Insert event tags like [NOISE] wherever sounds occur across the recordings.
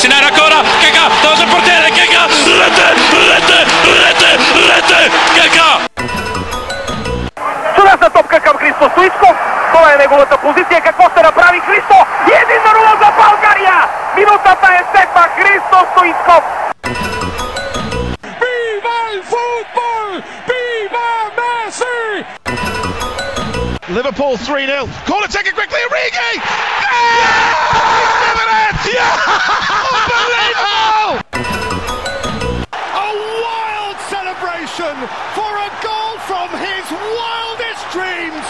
Messinera ancora, Kaká, davanti al portiere, Kaká, rete, rete, rete, rete, Kaká! Чудесна топка към Христо Стоичков. Това е неговата позиция. Какво ще направи Христо? И един на нула за България! Минутата е сетна. Христо Стоичков. Viva el fútbol! Viva Messi! Liverpool 3 0. Corner taken quickly. Origi! Yeah! He's given it! Yeah! Unbelievable! A wild celebration for a goal from his wildest dreams!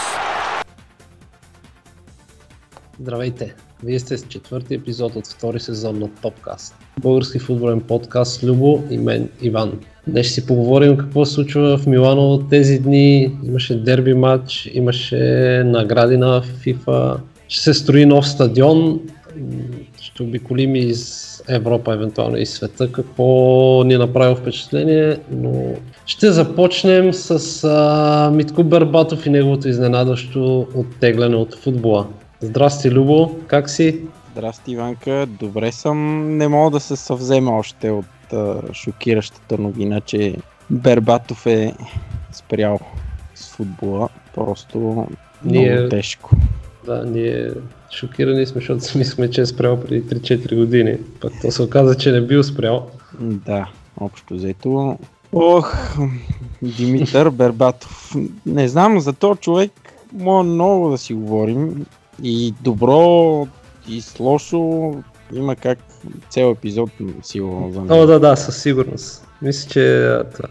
Здравейте! Вие сте с четвърти епизод от втори сезон на Топкаст. Български футболен подкаст с Любо и мен Иван. Днес ще си поговорим какво се случва в Милано тези дни. Имаше дерби матч, имаше награди на FIFA, ще се строи нов стадион, ще обиколим из Европа, евентуално и света, какво ни е направило впечатление, но ще започнем с а, Митко Бербатов и неговото изненадващо оттегляне от футбола. Здрасти, Любо, как си? Здрасти, Иванка. Добре съм. Не мога да се съвзема още от а, шокиращата новина, че Бербатов е спрял с футбола. Просто много Ние- тежко. Да, ние шокирани сме, защото си мислихме, че е спрял преди 3-4 години. Пък то се оказа, че не бил спрял. Да, общо взето. Ох, Димитър Бербатов. Не знам, за този човек мога много да си говорим. И добро, и с лошо. Има как цел епизод сигурно за О, мен. да, да, със сигурност. Мисля, че а, та,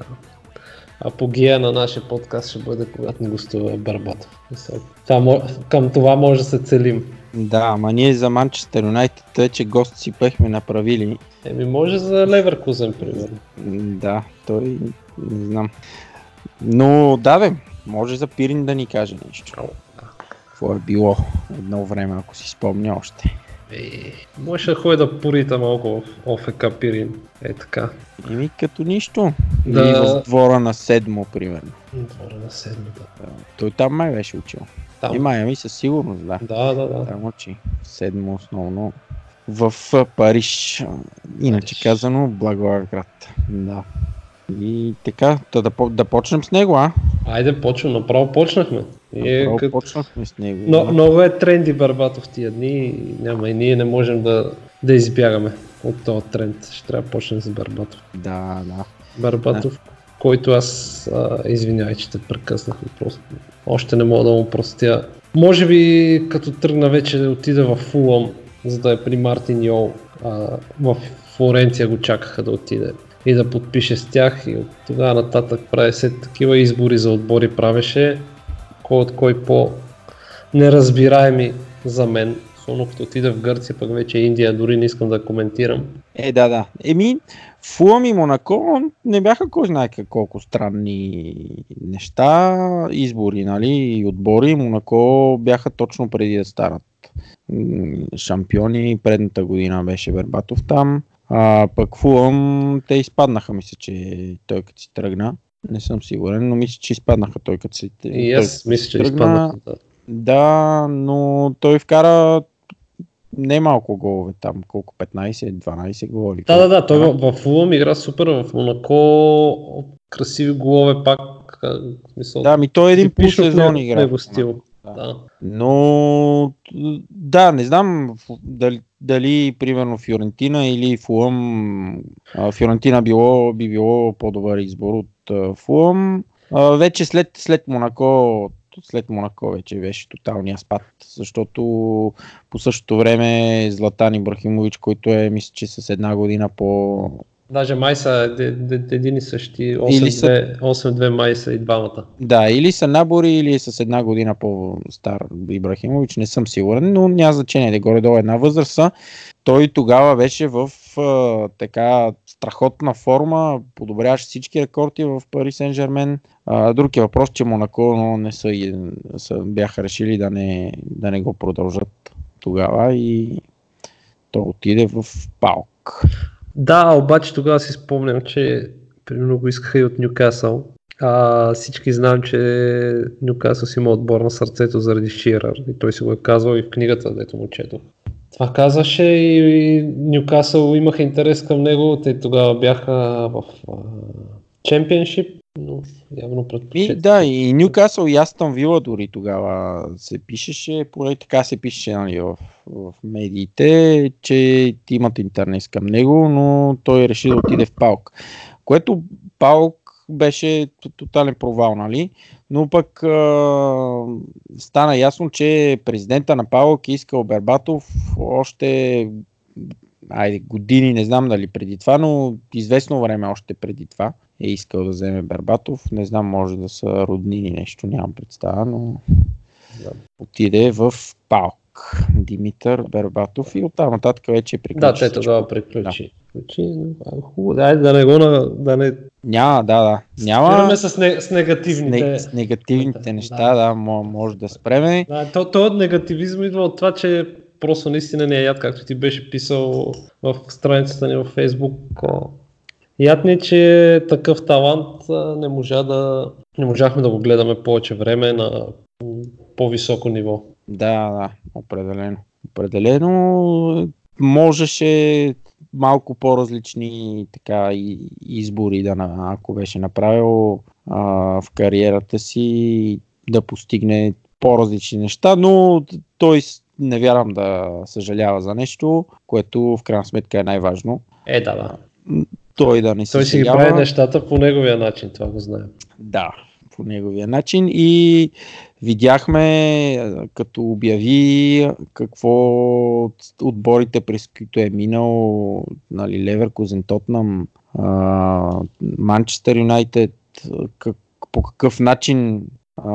апогея на нашия подкаст ще бъде, когато ни гостува Барбатов. Това, към това може да се целим. Да, ама ние за Манчестър Юнайтед вече гост си бехме направили. Еми, може за Леверкузен, примерно. Да, той не знам. Но да, бе, може за Пирин да ни каже нещо. Какво е било едно време, ако си спомня още. Е, може да ходи да порита малко в ОФК Пирин. Е така. Еми като нищо. Да. Или в двора на седмо, примерно. Двора на седмата. Той там май беше учил. Там. И Майами със сигурност, да. Да, да, да. Там учи. Седмо основно. В Париж. Иначе Париж. казано, Благоевград. Да. И така, да, да, да почнем с него, а? Айде, почвам. Направо почнахме. Ние, Направо като... почнахме с него. Но, да. много е тренди Барбатов тия дни и няма и ние не можем да, да избягаме от този тренд. Ще трябва да почнем с Барбатов. Да, да. Барбатов, който аз извинявай, че те прекъснах, просто още не мога да му простя. Може би като тръгна вече да отида в Фулъм, за да е при Мартин Йол, а, в Флоренция го чакаха да отиде и да подпише с тях и от тогава нататък прави се такива избори за отбори правеше, кой от кой по неразбираеми за мен. Особено като отида в Гърция, пък вече Индия, дори не искам да коментирам. Е, да, да. Еми, Фулъм и Монако не бяха кой знае колко странни неща, избори, нали, и отбори. Монако бяха точно преди да станат шампиони. Предната година беше Бербатов там. А пък Фулъм, те изпаднаха, мисля, че той като си тръгна. Не съм сигурен, но мисля, че изпаднаха той като си И аз мисля, че тръгна. изпаднах. Да. Да, но той вкара не малко голове там, колко 15-12 голови. Да, да, да, той в, в Фулъм игра супер, в Монако красиви голове пак. Смисъл, Да, ми той е един полусезон игра. него стил. Да. Да. Но да, не знам дали, дали примерно Фиорентина или Фулъм. Фиорентина било, би било по-добър избор от Фулъм. Вече след, след Монако след Монако вече беше тоталния спад, защото по същото време Златан Ибрахимович, който е, мисля, че с една година по, Даже май са един и същи. Или са- 8-2, 8-2 май са и двамата. Да, или са набори, или е с една година по-стар Ибрахимович, не съм сигурен, но няма значение да горе-долу една възраст. Той тогава беше в така страхотна форма, подобряваше всички рекорди в Пари Сен Жермен. Друг е въпрос, че Монако но не са, са, бяха решили да не, да не го продължат тогава и той отиде в Палк. Да, обаче тогава си спомням, че примерно го искаха и от Нюкасъл. А, всички знаем, че Нюкасъл си има отбор на сърцето заради Ширър и той си го е казвал и в книгата, дето му четох. Това казваше и Ньюкасъл имаха интерес към него. Те тогава бяха в Чемпионшип, но явно И, предпочитат. да, и Ньюкасъл и Астон Вила дори тогава се пишеше, поне така се пишеше нали, в, в медиите, че имат интернет към него, но той реши да отиде в Палк. Което Палк беше тотален провал, нали? Но пък а, стана ясно, че президента на Палк искал Бербатов още айде, години, не знам дали преди това, но известно време още преди това е искал да вземе Бербатов. Не знам, може да са роднини нещо, нямам представа, но Да. отиде в Палк. Димитър Бербатов и оттам нататък вече приключи. Да, те тогава приключи. приключи. но, а, Хубаво, да, да не го на, да не Няма, да, да. Няма спираме с, не, с с, негативните. не, с негативните Да. неща, да, мо- може да спреме. Да, то, то от негативизъм идва от това, че просто наистина не е яд, както ти беше писал в страницата ни във Facebook. а, Яд ни, че такъв талант не, можа да, не можахме да го гледаме повече време на по-високо ниво. Да, да, определено. Определено можеше малко по-различни така, избори да, на- ако беше направил а, в кариерата си да постигне по-различни неща, но той не вярвам да съжалява за нещо, което в крайна сметка е най-важно. Е, да, да. Той да не се Той си ги прави нещата по неговия начин, това го знаем. Да, по неговия начин и видяхме като обяви какво от отборите през които е минал нали, Леверкузен, Тотнам, Манчестър Юнайтед, по какъв начин а,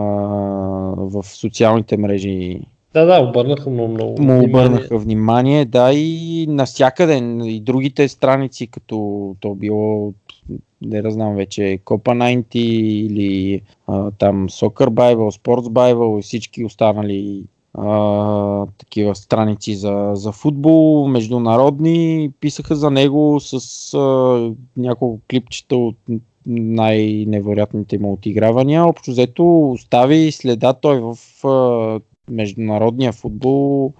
в социалните мрежи Да, да, обърнаха много, много му внимание. обърнаха внимание, да и навсякъде, и другите страници, като то било, не да знам вече, Copa 90 или а, там Soccer Bible, Sports Bible и всички останали а, такива страници за, за футбол, международни, писаха за него с а, няколко клипчета от най-невероятните му отигравания. Общо взето остави следа той в а, международния футбол,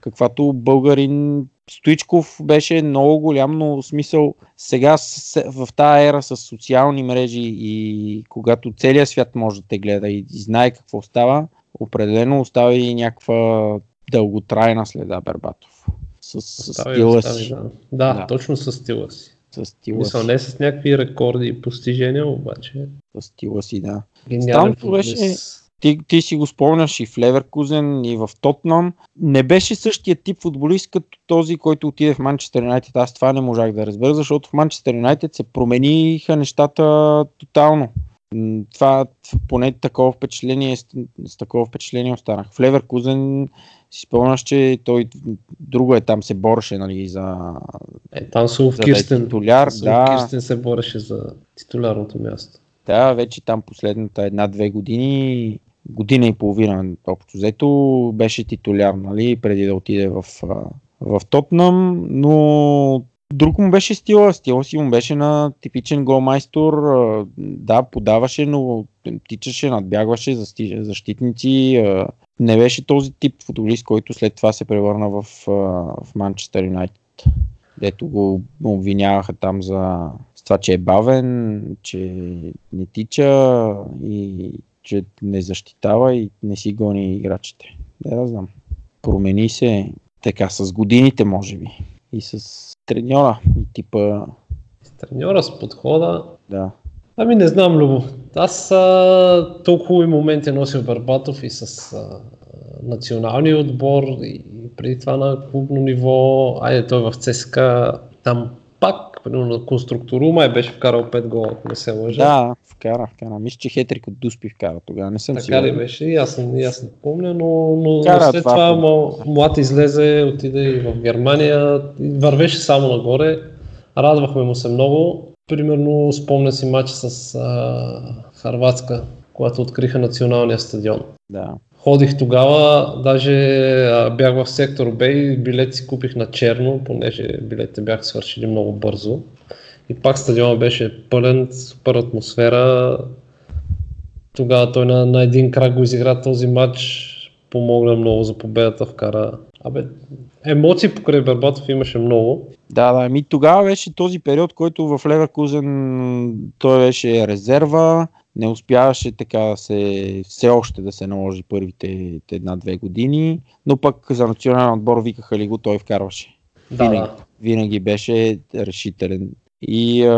каквато българин Стоичков беше много голям, но смисъл сега с- в тази ера с социални мрежи и когато целият свят може да те гледа и, знае какво става, определено остави някаква дълготрайна следа Бербатов. С, с стила си. Да. да, Да. точно с стила си. С стила Мисъл, си. не с някакви рекорди и постижения, обаче. С стила си, да. Гениален беше- футболист. Ти, ти си го спомняш и в Леверкузен, и в Тотнам. Не беше същия тип футболист като този, който отиде в Манчестър Юнайтед. Аз това не можах да разбера, защото в Манчестър Юнайтед се промениха нещата тотално. Това поне такова впечатление, с, с такова впечатление останах. В Леверкузен си спомняш, че той друго е там се бореше нали, за, Е, там Сулф е Кирстен. титуляр. Сулф Да, Кирстен се бореше за титулярното място. Да, вече там последната една-две години, година и половина общо взето, беше титуляр, нали, преди да отиде в, в Тотнам, но друг му беше стила. Стила си му беше на типичен голмайстор. Да, подаваше, но тичаше, надбягваше за защитници. Не беше този тип футболист, който след това се превърна в, в Манчестър Юнайтед. Дето го обвиняваха там за това, че е бавен, че не тича и че не защитава и не си гони играчите. Да, да знам. Промени се така с годините, може би. И с треньора и типа, С треньора, с подхода. да. Ами не знам, Любо. Аз а, толкова хубави моменти носил Барбатов и с а, националния отбор и преди това на клубно ниво. Айде той в ЦСКА там пак, примерно на конструктору, май беше вкарал 5 гола, ако не се лъжа. Да, вкара, вкара. Мисля, че Хетрик от Дуспи вкара тогава. Не съм Така ли сигурен. беше? И аз, не- аз не помня, но, но Кара след това, това млад излезе, отиде и в Германия, вървеше само нагоре. Радвахме му се много. Примерно спомня си матч с а, Харватска, когато откриха националния стадион. Да. Ходих тогава, даже бях в сектор Б и билет си купих на черно, понеже билетите бяха свършили много бързо. И пак стадиона беше пълен, супер атмосфера. Тогава той на, на един крак го изигра този матч, помогна много за победата, вкара Абе, емоции покрай Бербатов имаше много. Да, да, ми тогава беше този период, който в Леверкузен той беше резерва, не успяваше така да се, все още да се наложи първите една-две години, но пък за национален отбор викаха ли го, той вкарваше. Да, винаги, да. винаги беше решителен. И а,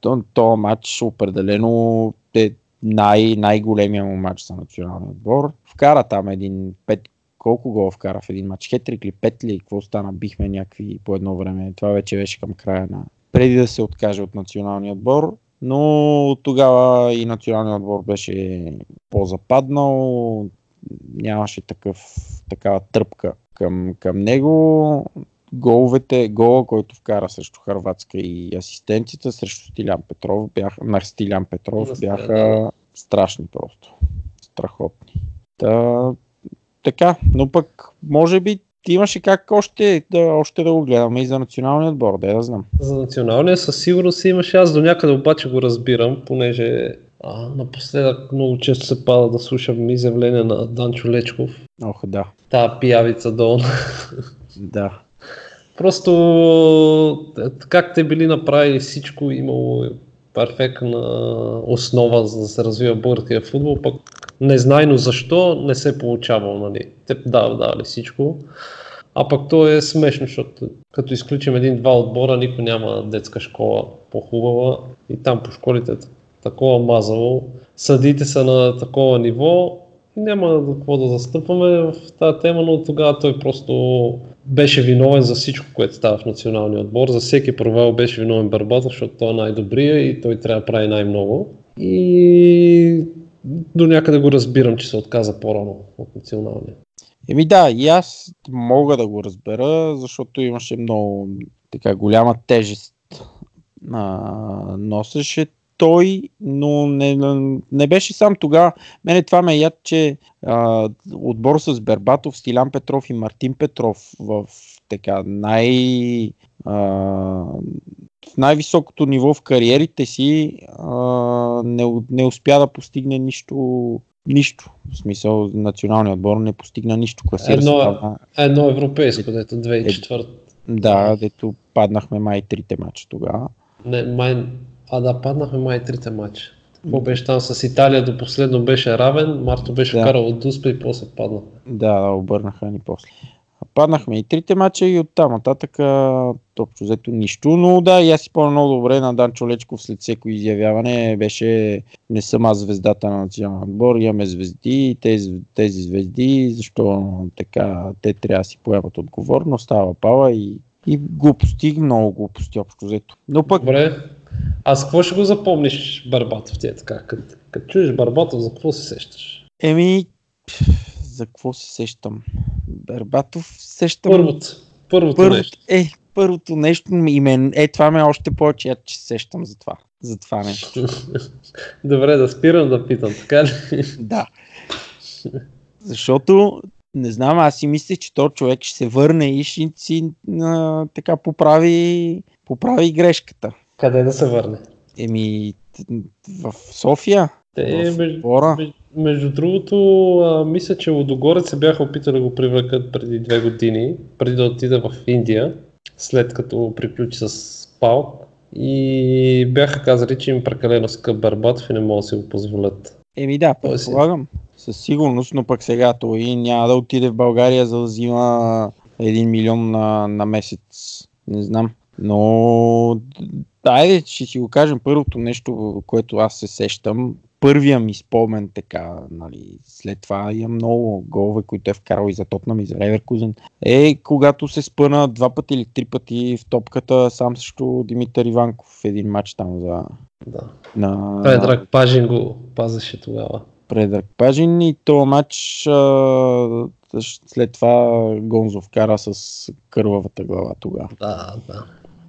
то, то матч определено е най- най-големия му матч за националния отбор. Вкара там един пет колко гола вкара в един матч? Хетрик ли, пет ли? Какво стана? Бихме някакви по едно време. Това вече беше към края на... Преди да се откаже от националния отбор. Но тогава и националният отбор беше по-западнал. Нямаше такъв, такава тръпка към, към него. Головете, гола, който вкара срещу Харватска и асистенцията срещу Стилян Петров, бяха, на Стилян Петров Да, бяха страшни просто. Страхотни. Та, така, но пък може би имаше как още да, още да го гледаме и за националния отбор, да я знам. За националния със сигурност имаше. Аз до някъде обаче го разбирам, понеже а, напоследък много често се пада да слушам изявления на Данчо Лечков. Ох, да. Та пиявица долу. Да. Просто е, как те били направили всичко, имало перфектна основа за да се развива българския футбол, пък незнайно защо не се е получавал, нали. Те да, давали всичко. А пък то е смешно, защото като изключим един-два отбора, никой няма детска школа по-хубава и там по школите е такова мазало. Съдите са на такова ниво, няма какво да застъпваме в тази тема, но тогава той просто беше виновен за всичко, което става в националния отбор. За всеки провал беше виновен Барбатов, защото той е най-добрия и той трябва да прави най-много. И до някъде го разбирам, че се отказа по-рано от националния. Еми да, и аз мога да го разбера, защото имаше много така голяма тежест а, носеше той, но не, не беше сам тогава. Мене това ме е яд, че а, отбор с Бербатов, Стилян Петров и Мартин Петров в така най... А, в най-високото ниво в кариерите си а, не, не успя да постигне нищо, нищо. В смисъл, националният отбор не постигна нищо. Класира Едно, там, едно европейско, дето 2004. да, дето паднахме май трите мача тогава. Не, май, а да, паднахме май трите матча. Какво беше там с Италия до последно беше равен, Марто беше Да. вкарал от Дуспа и после паднахме. Да, да, обърнаха ни после. Паднахме и трите мача и оттам нататък общо взето нищо, но да, и аз си помня много добре на Данчо Лечков след всеко изявяване беше не съм аз звездата на националния отбор, имаме звезди тези, тези звезди, защо така те трябва да си поемат отговорност, става пала и, и глупости, много глупости общо взето. Но пък Добре, аз какво ще го запомниш Барбатов ти е така? Като, като чуеш Барбатов, за какво се сещаш? Еми, за какво се сещам? Бербатов сещам. Първото, първото Първото, нещо. е, първото нещо ми имен, е, това ме е още повече, я, че се сещам за това. За това нещо. [LAUGHS] Добре, да спирам да питам, така ли? да. Защото, не знам, аз си мислех, че този човек ще се върне и ще си а, така поправи, поправи грешката. Къде да се върне? Еми, в София, Те, в между, между, между другото, а, мисля, че Лодогорец се бяха опитали да го привлекат преди две години, преди да отида в Индия, след като приключи с Пал. И бяха казали, че им е прекалено скъп Барбатов и не могат да си го позволят. Еми да, си. предполагам. Със сигурност, но пък сега той няма да отиде в България, за да взима 1 милион на, на месец. Не знам. Но, айде, ще си го кажем първото нещо, което аз се сещам. Първия ми спомен така, нали, след това имам много голове, които е вкарал и за Тотнам и за Леверкузен. Е, когато се спъна два пъти или три пъти в топката сам срещу Димитър Иванков в един матч там за... Да. На, Предрак Пажин го пазеше тогава. Предрак Пажин и този матч а, след това Гонзо вкара с кървавата глава тогава. Да, да.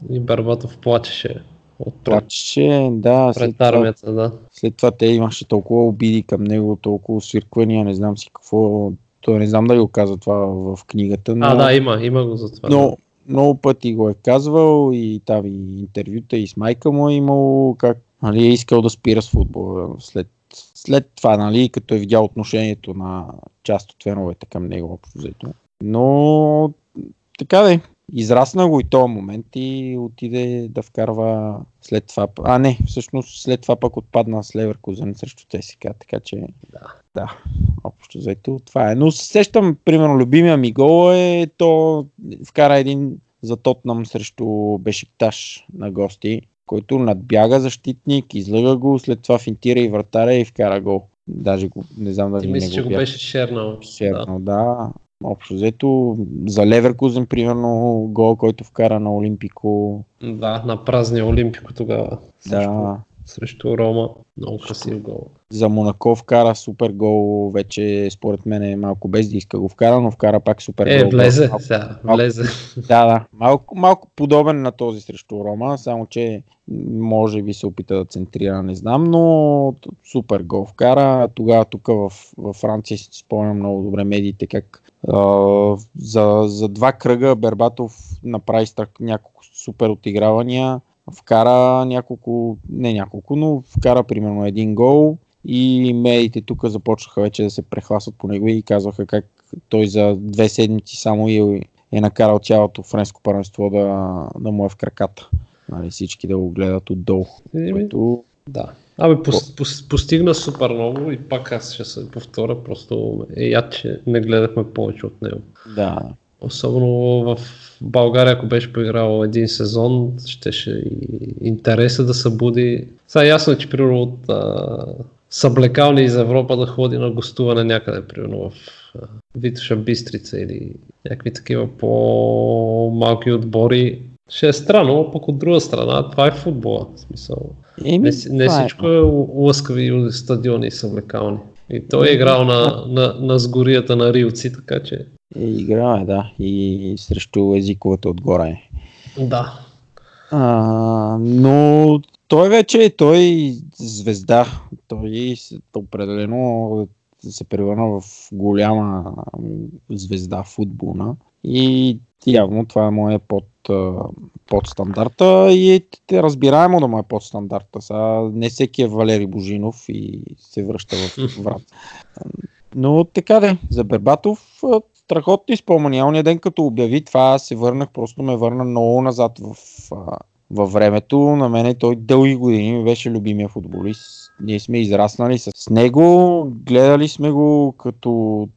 И Барбатов плачеше от Плачеше, да, след пред това, армията, да. след това те имаше толкова обиди към него, толкова свирквания, не знам си какво. Той не знам дали го каза това в книгата, но, А, да, има, има го за това. но много пъти го е казвал и там и интервюта и с майка му е имал как нали, е искал да спира с футбола след, след това, нали, като е видял отношението на част от феновете към него общо взето. Но така де, израсна го и този момент и отиде да вкарва след това. А не, всъщност след това пък отпадна с Леверкузен срещу ТСК, така че Да. да, общо заето това е. Но се сещам, примерно, любимия ми гол е то вкара един за Тотнам срещу Бешикташ на гости, който надбяга защитник, излъга го, след това финтира и вратаря и вкара гол. Даже го, не знам Ти дали мисля, не че го го бях беше шернал. шернал, да. Общо взето за Леверкузен, примерно, гол, който вкара на Олимпико. Да. да, на празния Олимпико тогава. Да. срещу Рома. Много красив гол. За Монако вкара супер гол, вече според мен е малко без да иска го вкара, но вкара пак супер Е, гол. влезе. Малко- малко- влезе. Да, да. Малко, малко подобен на този срещу Рома, само че може би се опита да центрира, не знам, но супер гол вкара. Тогава тук в, в Франция си спомням много добре медиите как за, за два кръга Бербатов направи страх, няколко супер отигравания, вкара няколко, не няколко, но вкара примерно един гол и медиите тук започнаха вече да се прехласват по него и казваха как той за две седмици само е, е накарал цялото френско първенство да, да му е в краката. Нали, всички да го гледат отдолу. Което, Да. Абе, пос, пос, постигна супер много и пак аз ще се повторя, просто е яд, че не гледахме повече от него. да, Особено в България, ако беше поиграл един сезон, щеше и интереса да събуди. Сега ясно е, че примерно от а, съблекални из Европа да ходи на гостуване някъде, примерно в Витоша Бистрица или някакви такива по-малки отбори. Ще е странно, но пък от друга страна, това е футбола. В смисъл. Еми, Не, не е. всичко е лъскави стадиони и съблекални. И той е играл на, на, на сгорията на Рилци, така че... Е, игра е, да. И срещу езиковата отгоре. Да. А, но той вече е той е звезда. Той определено се превърна в голяма звезда футболна. И явно това е моя под, под стандарта и е разбираемо да му е под стандарта. Сега не всеки е Валери Божинов и се връща в [LAUGHS] врат. Но така де, за Бербатов страхотни спомени. Ония ден като обяви това, се върнах, просто ме върна много назад в, във времето. На мене той дълги години ми беше любимия футболист. Ние сме израснали с него, гледали сме го като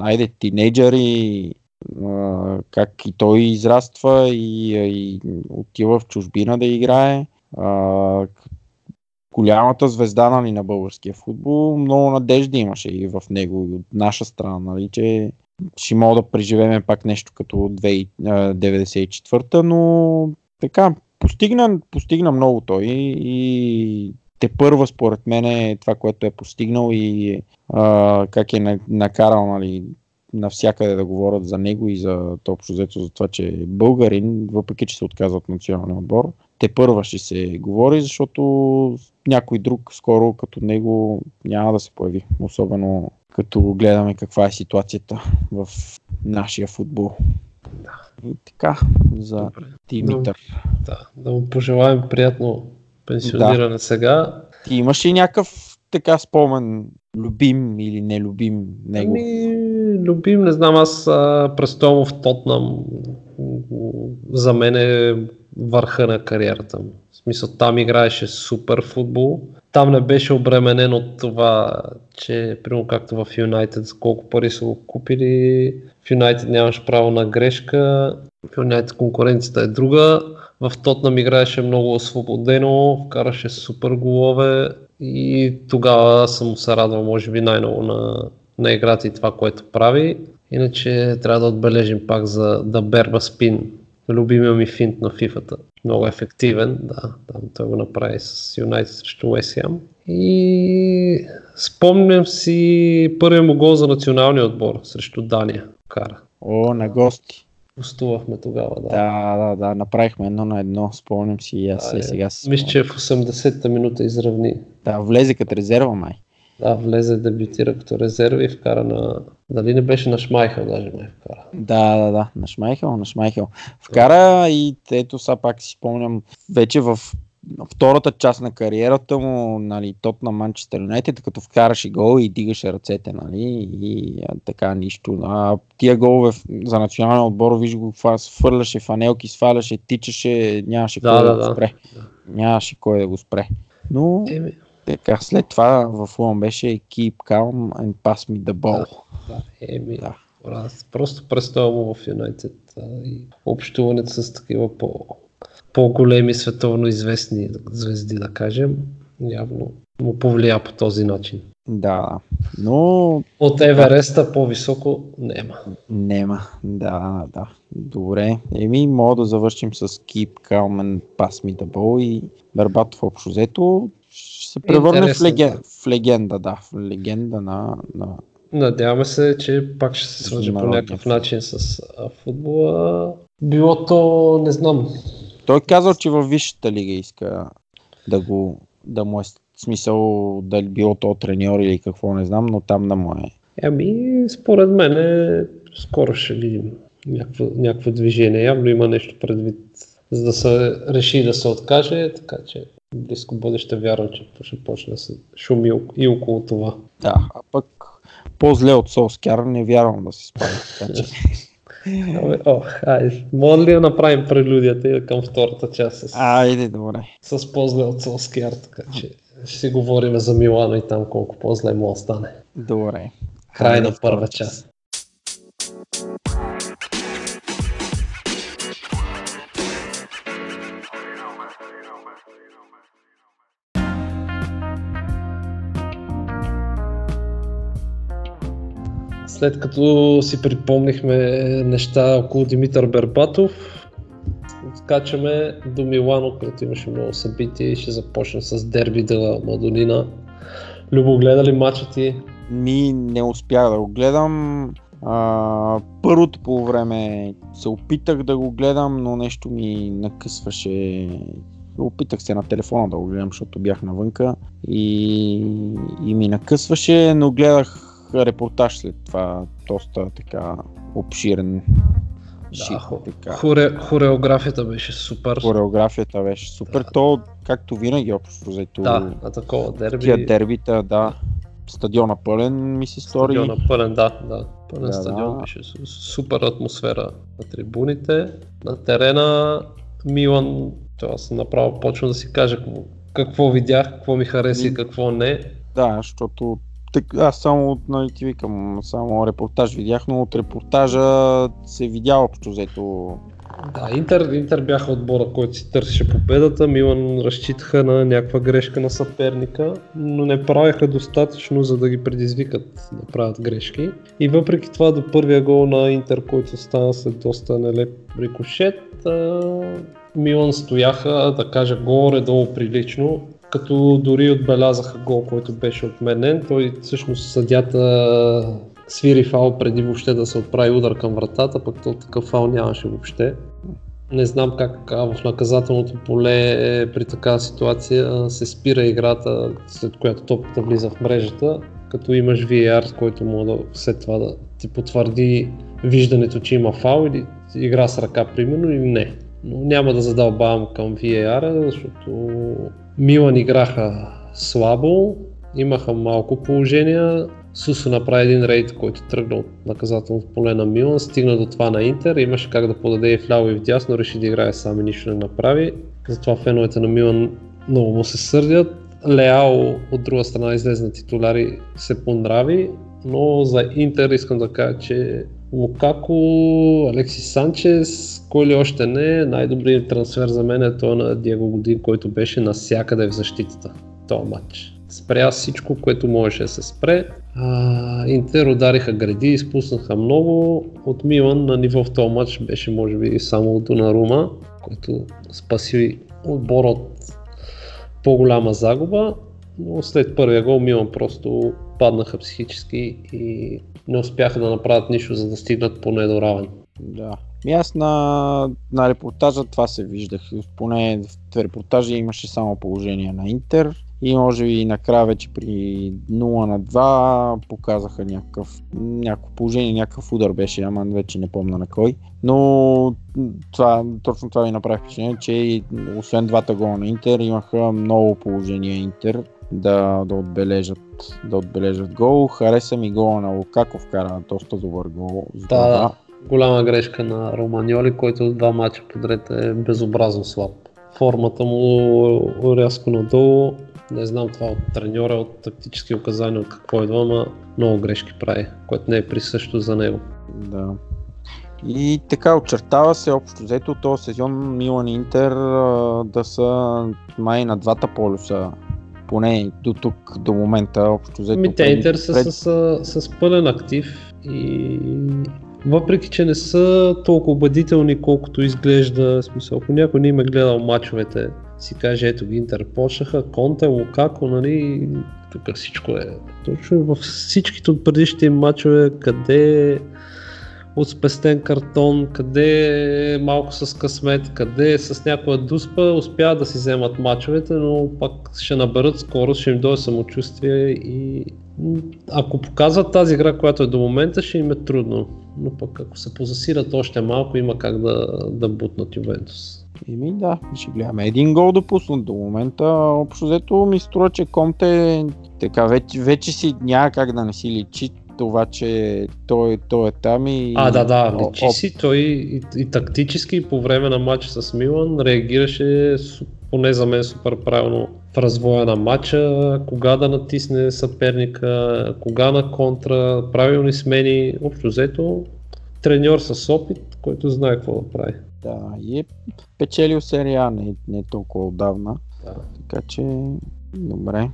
айде, тинейджъри, как и той израства и, и отива в чужбина да играе. А, голямата звезда нали, на българския футбол. Много надежди имаше и в него, и от наша страна, нали, че ще мога да преживеем пак нещо като 1994-та, но така, постигна, постигна много той и те първа според мен е това, което е постигнал и а, как е на- накарал нали, навсякъде да говорят за него и за то общо взето за това, че е българин, въпреки че се отказва от националния отбор. Те първа ще се говори, защото някой друг скоро като него няма да се появи. Особено като гледаме каква е ситуацията в нашия футбол. И така, за Добре. Димитър. Да, да му пожелаем приятно пенсиониране да. сега. Ти имаш ли някакъв така спомен, любим или нелюбим него? Ами, любим, не знам, аз а, престоя му в Тотнам за мен е върха на кариерата му. В смисъл, там играеше супер футбол. Там не беше обременен от това, че, примерно както в Юнайтед, колко пари са го купили, в Юнайтед нямаш право на грешка, в Юнайтед конкуренцията е друга. В Тотнам играеше много освободено, вкараше супер голове и тогава съм се радвал, може би, най-много на, на играта и това, което прави. Иначе трябва да отбележим пак за да берба спин. Любимия ми финт на фифата. Много ефективен, да. Там той го направи с Юнайтед срещу Хем. И спомням си първия му гол за националния отбор срещу Дания. Кара. О, на гости. Гостувахме тогава, да. Да, да, да, направихме едно на едно, спомням си и аз Да, е, е, сега си Мисля, че в 80-та минута изравни. Да, влезе като резерва май. Да, влезе, дебютира като резерва и вкара на... Дали не беше на Шмайхел, даже ме вкара. Да, да, да, на Шмайхел, на Шмайхел. Вкара и ето сега пак си спомням, вече в втората част на кариерата му, нали, топ на Манчестър Юнайтед, като вкараше гол и дигаше ръцете, нали, и а, така нищо. А тия голове за националния отбор, виж го, свърляше фанелки, сваляше, тичаше, нямаше Да, кой да, да, го да. спре. Нямаше кой да го спре. Но Еми, така, след това в Фулъм беше Keep calm and pass me the ball. да, еми, Да. Аз просто представям в Юнайтед и общуването с такива по, по-големи световно известни звезди, да кажем, явно му повлия по този начин. Да, но От Евереста по-високо няма. Нема, да, да. Добре. Еми, мога да завършим с Keep Calm and Pass Me the Ball и Бербатов общо взето се превърне в, леген... да. в легенда, да, в легенда на, на... Надяваме се, че пак ще се свърже по някакъв начин с футбола. Било то, не знам, Той казал, че във Висшата лига иска да го, да му е смисъл дали било то треньор или какво не знам, но там да му е. Ами, според мен е, скоро ще видим някакво, някакво движение. Явно има нещо предвид, за да се реши да се откаже, така че близко бъдеще вярвам, че ще почне да се шуми и около това. Да, а пък по-зле от Солскяр не вярвам да се че... [LAUGHS] Абе, о, айде, може ли да направим прелюдията и към втората част с, Айде, добре. с по-зле от Солскияр, така че ще си говорим за Милано и там колко по-зле му остане. Добре. Край на първа част. След като си припомнихме неща около Димитър Бербатов, скачаме до Милано, където имаше много събития и ще започнем с Дерби Дела Мадонина. Любо, гледа ли матча ти? Ми не успях да го гледам. А, първото по време се опитах да го гледам, но нещо ми накъсваше. Опитах се на телефона да го гледам, защото бях навънка и, и ми накъсваше, но гледах репортаж след това, доста така обширен. Да, хо- така. хоре, хореографията беше супер. Хореографията беше супер. Да. То, както винаги, общо взето. Да, на такова дерби. Тия дербита, да. Стадиона пълен ми се стори. Стадиона пълен, да, да. Пълен Да, стадион да. беше су- супер атмосфера на трибуните. На терена Милан, това съм направо почвам да си кажа какво, какво видях, какво ми хареса и какво не. Да, защото так, аз само нали, ти викам, само репортаж видях, но от репортажа се видя общо взето. Да, Интер, Интер бяха отбора, който си търсеше победата. Милан разчитаха на някаква грешка на съперника, но не правеха достатъчно, за да ги предизвикат да правят грешки. И въпреки това до първия гол на Интер, който стана след доста нелеп рикошет, Милан стояха, да кажа, горе-долу прилично, като дори отбелязаха гол, който беше отменен. Той всъщност съдята свири фал преди въобще да се отправи удар към вратата, пък то такъв фал нямаше въобще. Не знам как в наказателното поле е, при такава ситуация се спира играта, след която топката влиза в мрежата, като имаш VAR, който може да след това да ти потвърди виждането, че има фал или игра с ръка, примерно, или не. Но няма да задълбавам към VAR, защото Милан играха слабо, имаха малко положения. Сусо направи един рейд, който тръгна от наказателното поле на Милан, стигна до това на Интер, имаше как да подаде и вляво и вдясно, реши да играе сам и нищо не направи. Затова феновете на Милан много му се сърдят. Леао от друга страна излезе на титуляри се понрави, но за Интер искам да кажа, че Лукако, Алексис Санчес, кой ли още не, най-добрият трансфер за мен е той на Диего Годин, който беше навсякъде в защитата. този матч. Спря всичко, което можеше да се спре. А, Интер удариха гради, изпуснаха много. От Милан на ниво в този матч беше може би само Донарума, който спаси отбора от по-голяма загуба, но след първия гол Милан просто паднаха психически и не успяха да направят нищо, за да стигнат поне до равен. Да. И аз на, на репортажа това се виждах. Поне в репортажа имаше само положение на Интер и може би накрая вече при 0 на 2 показаха някакъв, някакво положение, някакъв удар беше, ама вече не помня на кой. Но това, точно това ми направи впечатление, че освен двата гола на Интер имаха много положения Интер да, да, отбележат, да отбележат гол. Хареса ми гола на Лукаков, кара доста добър гол. Да, да, голяма грешка на Романьоли, който два мача подред е безобразно слаб. Формата му рязко надолу. Не знам това от треньора, от тактически указания, от какво идва, ама много грешки прави, което не е присъщо за него. Да. И така очертава се общо взето този сезон Милан и Интер да са май на двата полюса поне до тук, до момента, общо взето. Ми, те Интер са пред... с, с, с пълен актив и въпреки, че не са толкова убедителни, колкото изглежда, смисъл, ако някой не им е гледал мачовете, си каже, ето ги Интер почнаха, Конте, Лукако, нали, тук всичко е точно във всичките от предишните мачове, къде от спестен картон, къде е малко с късмет, къде е с някоя дуспа, успяват да си вземат мачовете, но пак ще наберат скорост, ще им дойде самочувствие и ако показват тази игра, която е до момента, ще им е трудно. Но пък ако се позасират още малко, има как да, да бутнат Ювентус. Еми да, ще гледаме. Един гол допуснат до момента. Общо взето ми струва, че Конте така вече, вече си няма как да не си личи това, че той, той е там и... А, да, да, личи си. Той и, и тактически по време на матча с Милан реагираше поне за мен супер правилно в развоя на матча, кога да натисне съперника, кога на контра, правилни смени, общо взето треньор с опит, който знае какво да прави. Да, и е печелил серия не, не толкова отдавна, да. така че добре.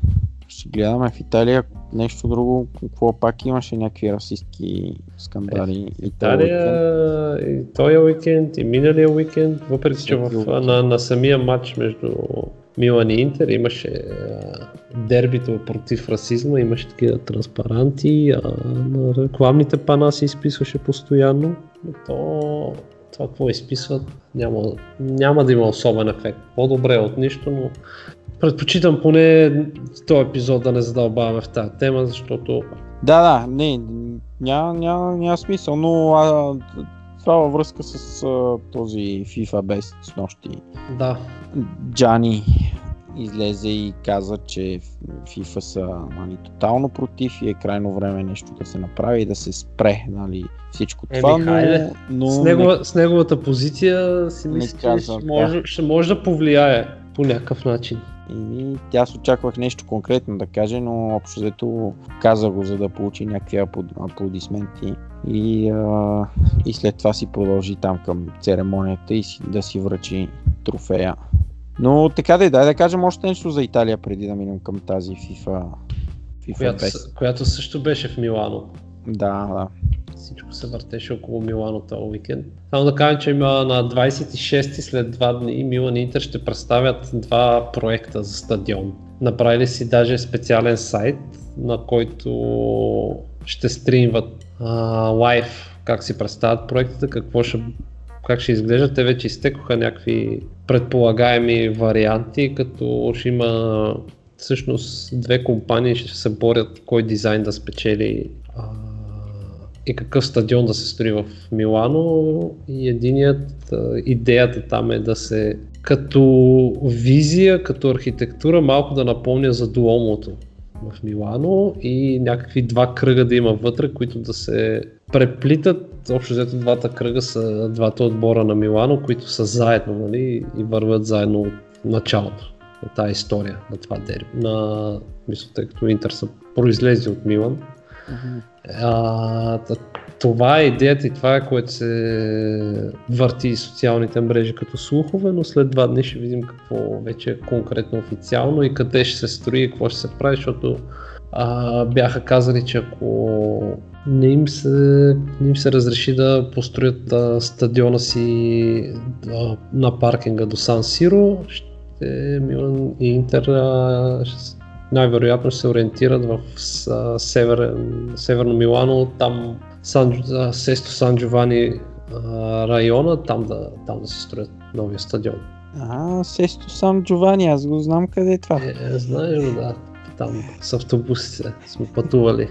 Ще гледаме в Италия нещо друго. Какво пак имаше някакви расистски скандали? Е, Италия и този уикенд, и миналия уикенд, въпреки че в, на, на самия матч между Милан и Интер имаше дербито против расизма, имаше такива транспаранти, а на рекламните пана се изписваше постоянно. То, това какво изписват няма, няма да има особен ефект. По-добре от нищо, но предпочитам поне този епизод да не задълбаваме в тази тема, защото... Да, да, не, няма, няма, няма смисъл, но а, това във връзка с а, този FIFA без с нощи. Да. Джани излезе и каза, че FIFA са нали, тотално против и е крайно време нещо да се направи и да се спре нали, всичко Еми, това. Но, но с, негова, не... с неговата позиция си мисля, че ще, може, ще може да повлияе по някакъв начин. И аз очаквах нещо конкретно да каже, но общо взето каза го, за да получи някакви аплодисменти. И, а, и след това си продължи там към церемонията и си, да си връчи трофея. Но така да е, дай да кажем още нещо за Италия преди да минем към тази FIFA. FIFA която, която също беше в Милано. Да, да всичко се въртеше около Милано този уикенд. Само да кажем, че има на 26 след два дни Милан Интер ще представят два проекта за стадион. Направили си даже специален сайт, на който ще стримват лайв как си представят проектите, какво ще, как ще изглеждат. Те вече изтекоха някакви предполагаеми варианти, като ще има всъщност две компании ще се борят кой дизайн да спечели а, и какъв стадион да се строи в Милано и единият, идеята там е да се като визия, като архитектура малко да напомня за Дуомото в Милано и някакви два кръга да има вътре, които да се преплитат. Общо взето двата кръга са двата отбора на Милано, които са заедно нали, и върват заедно от началото на тази история, на това дерби. На, мисля, тъй като Интер са произлезли от Милан, а, това е идеята и това е което се върти и социалните мрежи като слухове, но след два дни ще видим какво вече е конкретно официално и къде ще се строи и какво ще се прави, защото а, бяха казали, че ако не им се, не им се разреши да построят а, стадиона си а, на паркинга до Сан Сиро, ще Милан и Интер а, ще най-вероятно ще се ориентират в север, северно Милано, там Сан, Сесто Сан Джовани района, там да, там да се строят новия стадион. А, Сесто Сан Джовани, аз го знам къде е това. Е, знаеш го, да. Там с автобусите сме пътували.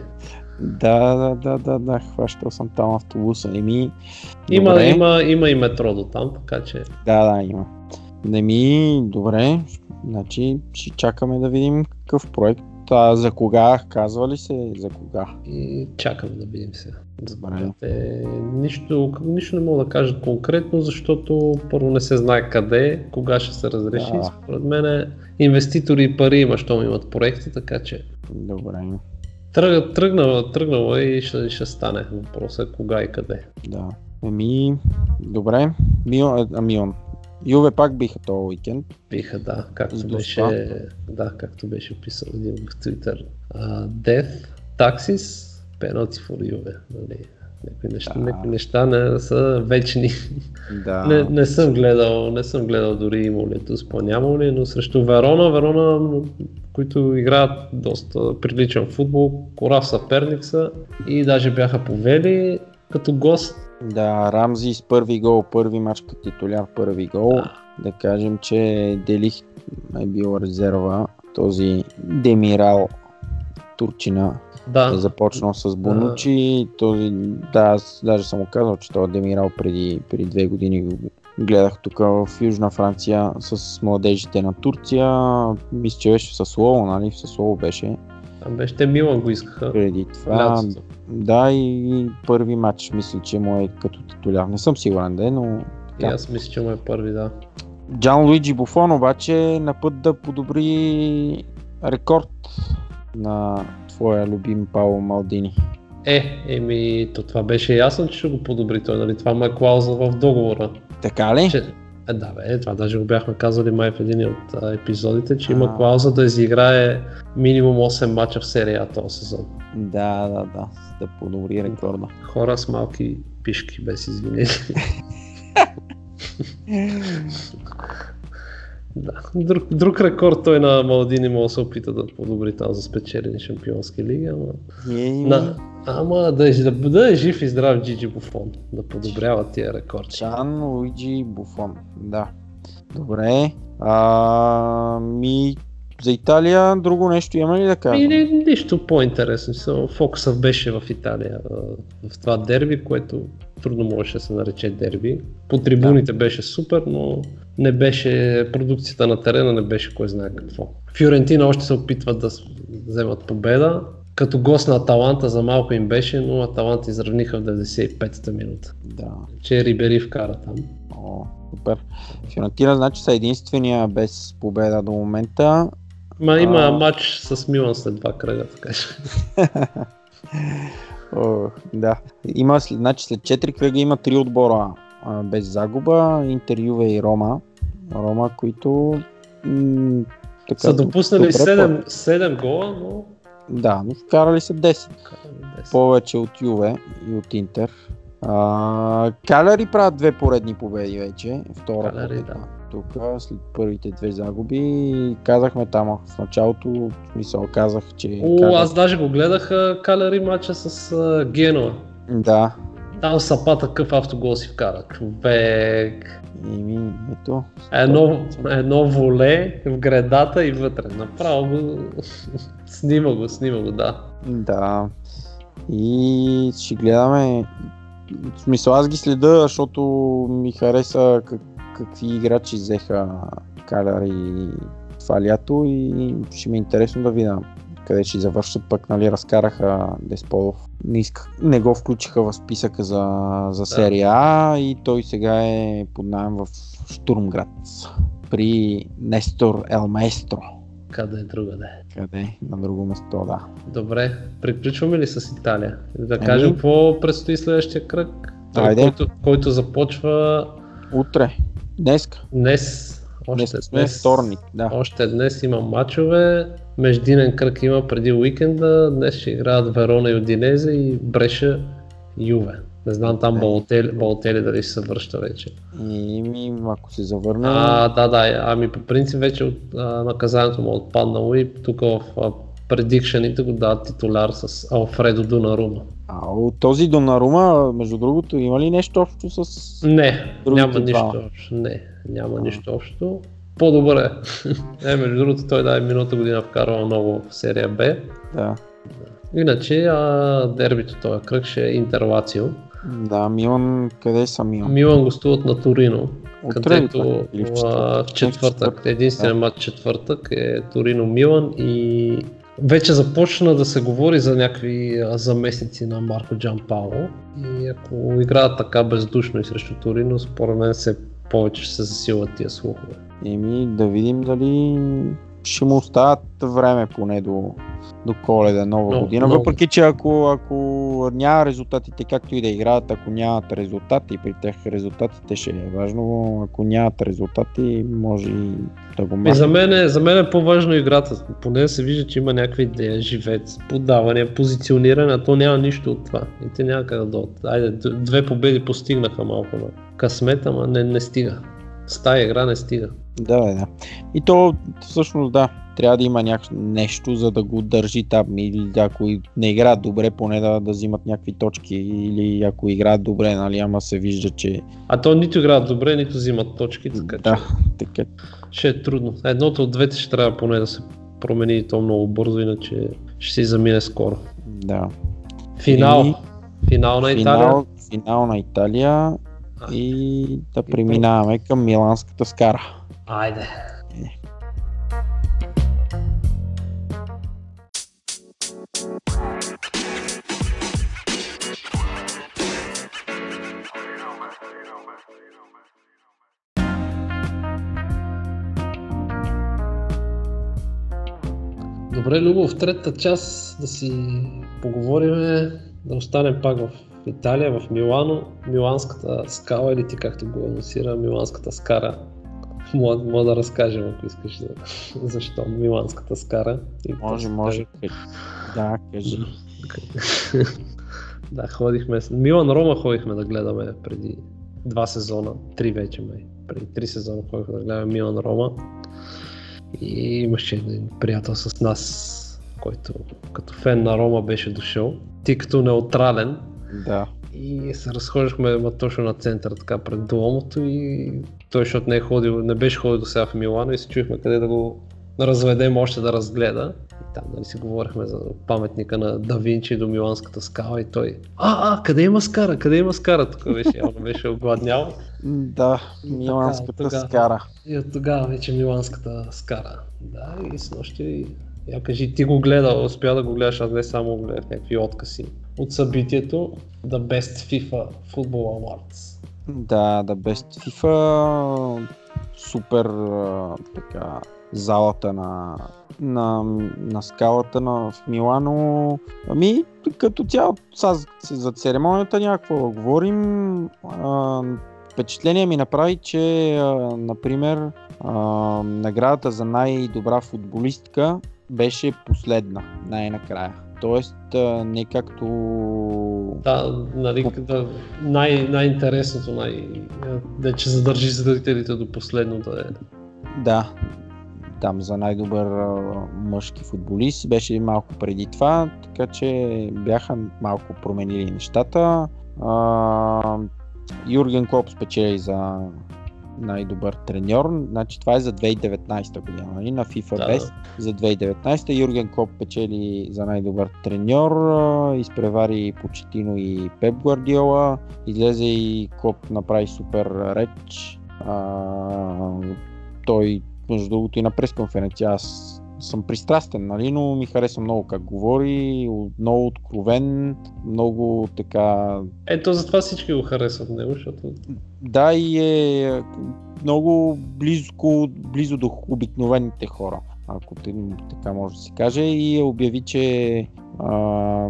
Да, да, да, да, да, хващал съм там автобуса. Еми, Има, добре. има, има и метро до там, така че Да, да, има. Не ми, добре, значи ще чакаме да видим какъв проект. А за кога, казва ли се за кога? и чакам да видим сега. Добре. Е, нищо, нищо не мога да кажа конкретно, защото първо не се знае къде, кога ще се разреши. Да. Според мен е, инвеститори и пари има, щом имат проекти, така че Добре, тръгна, тръгнало, тръгнало е и ще, ще стане. Въпросът е кога и къде. да. Еми, добре. Мион, а, Мион. Юве пак биха този уикенд. Биха, да, както С беше, да, както беше писал един в Twitter. Uh, Death, Taxis, Penalty for Juve. Нали? Някои неща, Да. някои неща не са вечни. Да. Не, не съм гледал, не съм гледал дори имало ли Туспа, нямало ли, но срещу Верона, Верона, които играят доста приличен футбол, кора съперник са и даже бяха повели като гост. Да, Рамзи с първи гол, първи матч като титуляр, първи гол. Да. Да кажем, че Делих е бил резерва. Този Демирал Турчина е Да, започнал с Бонучи. Този, да, аз даже съм казал, че той е Демирал преди, преди две години го гледах тук в Южна Франция с младежите на Турция. Мисля, че беше в Сасуоло, нали? В Сасуоло беше там беше, те Милан го искаха. преди това. Лятото. Да, и първи матч мисля, че му е като титуляр. Не съм сигурен да е, но И аз мисля, че му е първи, да. Джан Луиджи Буфон обаче е на път да подобри рекорд на твоя любим Пауло Малдини. Е, еми, то това беше ясно, че ще го подобри той, нали? Това му е клауза в договора. Така ли? Че, е, да, бе, това даже го бяхме казали май в един от а, епизодите, че има клауза да изиграе минимум 8 мача в серия този сезон. Да, да, да. Да подобри рекорда. Хора с малки пишки, без извинение. [LAUGHS] да. друг, друг рекорд той на Малдини може да се опита да подобри там за спечелени шампионски лиги, ама... Е, На, ама да, е- да, да е жив и здрав Джиджи Буфон, да подобрява тия рекорди. Джан Луиджи Буфон. Да. Добре. А, ми за Италия друго нещо има ли да кажа? И не, нищо по-интересно. Фокусът беше в Италия, в това дерби, което трудно можеше да се нарече дерби. По трибуните беше супер, но не беше, продукцията на терена не беше кой знае какво. Фиорентина още се опитват да вземат победа. Като гост на Аталанта за малко им беше, но Аталанта изравниха в 95-та минута. Да. Че Рибери вкара там. О, супер. Фиорентина значи са единствения без победа до момента. Ма има А. матч с Милан след два кръга, така че. [LAUGHS] О, да. Има, значи след 4 кръга има 3 отбора а, без загуба. Интер, Юве и Рома. Рома, които м- така, Са допуснали добре 7, 7 гола, но Да, но вкарали са 10. вкарали 10. Повече от Юве и от Интер. А, Каляри правят две поредни победи вече. Втора Каляри, победа. да. Тук след първите две загуби казахме там в началото, в смисъл казах, че... О, Каляри- аз даже го гледах Калери матча с а, Генуа. Да, Там Сапа такъв автогол си вкара. Човек. Еми, ето. Едно, едно воле в гредата и вътре. Направо го... [LAUGHS] снима го, снима го, да. Да. И ще гледаме. В смисъл, аз ги следа, защото ми хареса как, какви играчи взеха Каляри това лято и ще ми е интересно да видя къде ще завършат, пък нали разкараха Десполов. Не, иска, не го включиха в списъка за, за серия А и той сега е под найем в Штурмград при Нестор Елместро. Къде е другаде. Къде? На друго место, да. Добре, приключваме ли с Италия? Да Ами. кажем какво предстои следващия кръг, Айде. който, който започва Утре. Днеска. днес. Още Днес сме вторник, да. Още днес има матчове, междинен кръг има преди уикенда, днес ще играят Верона и Одинезе и Бреша Юве. Не знам там. Балотели, Балотели дали ще се връща вече. И ми, ако се завърне, А, да, да, ами по принцип вече от, а, наказанието му е отпаднало и тук в предикшените го дават титуляр с Алфредо Донарума. А от този Донарума, между другото, има ли нещо общо с... Не, няма нищо двама. общо. Не, няма нищо общо. По-добре. [LAUGHS] е, между другото, той да е миналата година вкарал много в серия Б. Да. Иначе а, дербито този кръг ще е Интерлацио. Да, Милан, къде са Милан? Милан гостуват на Торино, Утре където? Или в а, четвъртък? в четвъртък, Четвъртък, единственият да. матч четвъртък е Торино Милан и вече започна да се говори за някакви заместници на Марко Джампало и ако играят така бездушно и срещу Торино, според мен се повече ще се засилват тия слухове. Еми, да видим дали ще му остават време поне до, до коледа, нова Много, година. много. Въпреки, че ако, ако няма резултатите, както и да играят, ако нямат резултати, при тях резултатите ще е важно, ако нямат резултати, може и да го за махнат. мен, е, за мен е по-важно играта. Поне се вижда, че има някаква идея, живец, подаване, позициониране, а то няма нищо от това. И те няма как да дойдат. Айде, две победи постигнаха малко на късмет, ама не, не стига. С тая игра не стига. Да, да, да. И то всъщност да, трябва да има няк... нещо, за да го държи там. Или ако не играят добре, поне да, да взимат някакви точки. Или ако играят добре, нали, ама се вижда, че А то нито играят добре, нито взимат точки, така да, че така, ще е трудно. Едното от двете ще трябва поне да се промени и то много бързо, иначе ще си замине скоро. да. Финал. И- Финал на Италия. Финал, финал на Италия. И да преминаваме към Миланската скара. Айде. Добре, Любо, в третата част да си поговорим, да останем пак в Италия, в Милано, Миланската скала или ти както го анонсира, Миланската скара. Мога, мога да разкажем, ако искаш, за, защо Миланската скара. И Може, после може. Да, кажи. [LAUGHS] да, ходихме. Милан Рома ходихме да гледаме преди два сезона, три вече май. Преди три сезона ходихме да гледаме Милан Рома. И имаше един приятел с нас, който като фен на Рома беше дошъл. Ти като неутрален. Да. И се разхождахме ма, точно на центъра, така пред Дуомото и той, защото не, е ходил, не беше ходил до сега в Милано и се чуехме къде да го разведем още да разгледа. И там нали си говорихме за паметника на Да Винчи до Миланската скала и той А, а, къде има скара, къде има скара? Тук беше, явно беше огладнял. Да, Миланската така, тогава. скара. И от тогава вече Миланската скара. Да, и с нощи, я кажи, ти го гледа, успя да го гледаш, аз не само го гледах някакви откъси от събитието The Best FIFA Football Awards. Да, да, Best FIFA, супер така, залата на, на, на скалата на, в Милано. Ами, като цяло, са, за церемонията някакво говорим. А, впечатление ми направи, че, а, например, а, наградата за най-добра футболистка беше последна, най-накрая. Тоест, не както Да, нали, да, най- най-интересното, най- да че задържи зрителите до последно да е. Да, там за най-добър мъжки футболист беше малко преди това, така че бяха малко променили нещата. Юрген Клоп спечели за най-добър треньор, значи това е за 2019 година, нали? на FIFA Да. Best за 2019. Юрген Клоп печели за най-добър треньор, изпревари Почетино и Пеп Гвардиола, излезе и Клоп направи супер реч. А, той, между другото, и на пресконференция, аз съм пристрастен, нали, но ми хареса много как говори, много откровен, много така... Ето затова всички го харесват него, защото Да, и е много близко, близо до обикновените хора, ако така може да се каже, и обяви, че а,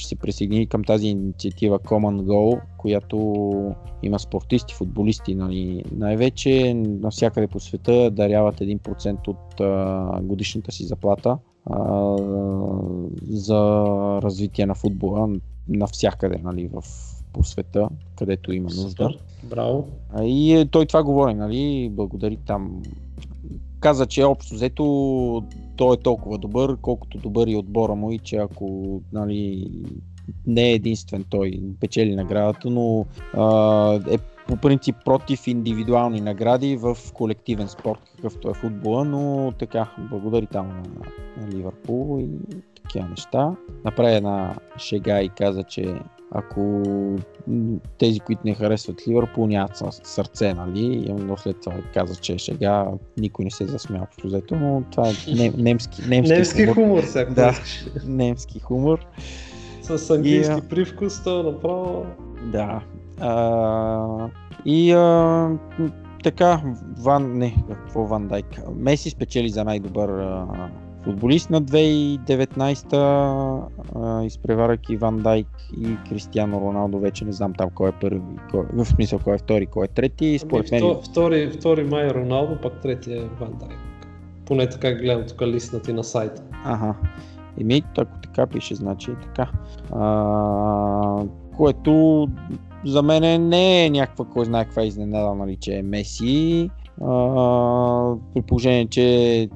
ще се присъедини към тази инициатива Common Goal, която има спортисти, футболисти, нали, най-вече навсякъде по света даряват 1% от а, годишната си заплата а, за развитие на футбола навсякъде нали, в, по света, където има нужда. супер, браво. И е, той това говори, нали, благодари там каза, че общо взето той е толкова добър, колкото добър и отбора му и че ако нали, не е единствен той печели наградата, но а, е по принцип против индивидуални награди в колективен спорт, какъвто е футбола, но така, благодари там на, на Ливърпул и такива неща. Направи една шега и каза, че ако тези, които не харесват Ливърпул, нямат сърце, нали? Но след това каза, че е шега, никой не се засмя общо взето, но това е нем, [LAUGHS] немски, немски, немски хумор. хумор всяко да, немски хумор. С английски и, привкус, то направо. Да. А, и а, така, Ван, не, какво Ван Дайк? Меси спечели за най-добър а, футболист на 2019, изпреварък и Ван Дайк и Кристиано Роналдо, вече не знам там кой е първи, кой, в смисъл кой е втори, кой е трети. Според ами, мен... Втори, втори май е Роналдо, пак трети е Ван Дайк. Поне така гледам тук листната на сайта. Ага. Еми, ако така пише, значи е така. А, което за мен не е някаква, кой знае каква изненада, нали, че е Меси. А, при положение, че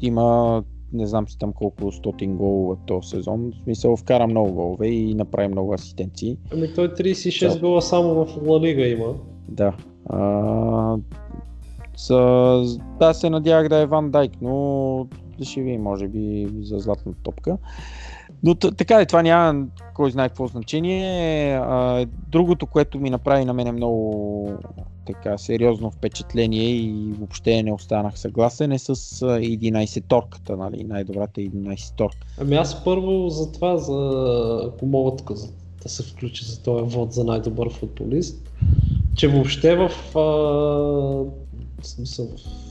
има не знам си там колко стотин голове този сезон. В смисъл вкара много голове и направи много асистенции. Ами той 36 да. гола само в Ла Лига има. Да. А, с, да, се надявах да е Ван Дайк, но ще ви може би за златната топка. Но така и това няма кой знае какво значение. А, другото, което ми направи на мен е много така сериозно впечатление и въобще не останах съгласен е с 11-торката, нали, най-добрата 11-торка. Ами аз първо за това, за, ако мога тук да се включи за този вод за най-добър футболист, че въобще в, а, в смисъл,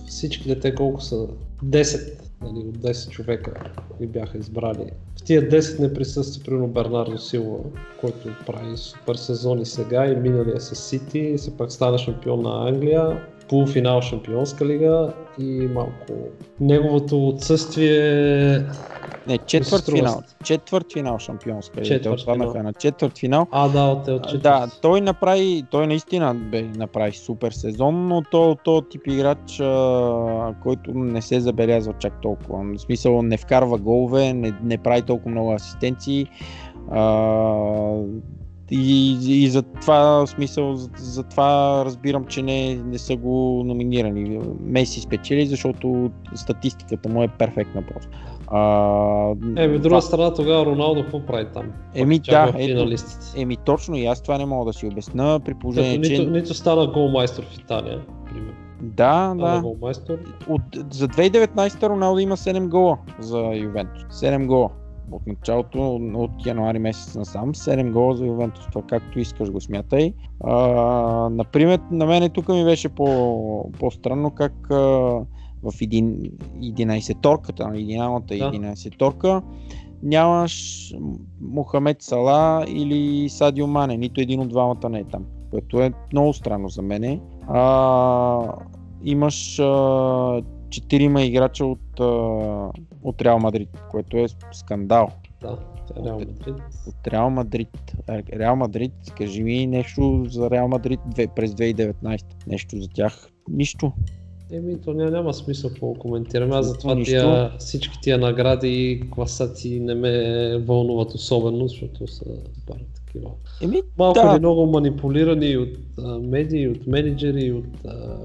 всички дете колко са 10 нали, от 10 човека ги бяха избрали. Тия 10 не присъства примерно Бернардо Силва, който прави супер сезони сега и миналия с Сити, се пак стана шампион на Англия, полуфинал Шампионска лига и малко неговото отсъствие не, четвърт финал. Четвърт финал шампионска. Четвърт финал. на четвърт финал. А, да, от, от четвърт. Да, той направи, той наистина бе, направи супер сезон, но то, то тип играч, а, който не се забелязва чак толкова. В смисъл не вкарва голове, не, не прави толкова много асистенции. А, и, и за това смисъл, за, за това разбирам, че не, не са го номинирани. Меси спечели, защото статистиката му е перфектна просто. А, еми, друга това... страна, тогава Роналдо какво прави там? Еми, да, ето, еми, точно и аз това не мога да си обясна, при положение, Като, че... Нито, нито стана голмайстор в Италия, примерно. Да, да. От, за 2019 Роналдо има 7 гола за Ювентус. 7 гола. От началото, от януари месец насам, 7 гола за Ювентус. Това както искаш го смятай. А, например, на мен тук ми беше по, по-странно как а, в 11-торката, на идеалната да. 11-торка, нямаш Мохамед Сала или Садио Мане, нито един от двамата не е там, което е много странно за мене. А, имаш а, четирима играча от, от Реал Мадрид, което е скандал. Да, е Реал Мадрид. От Реал Мадрид. Реал Мадрид, кажи ми нещо за Реал Мадрид през 2019. Нещо за тях. Нищо. Еми, то няма, няма смисъл какво коментираме. Аз затова тия, всички тия награди и класации не ме вълнуват особено, защото са бар такива. Еми, Малко да. ли много манипулирани от а, медии, от менеджери, от а,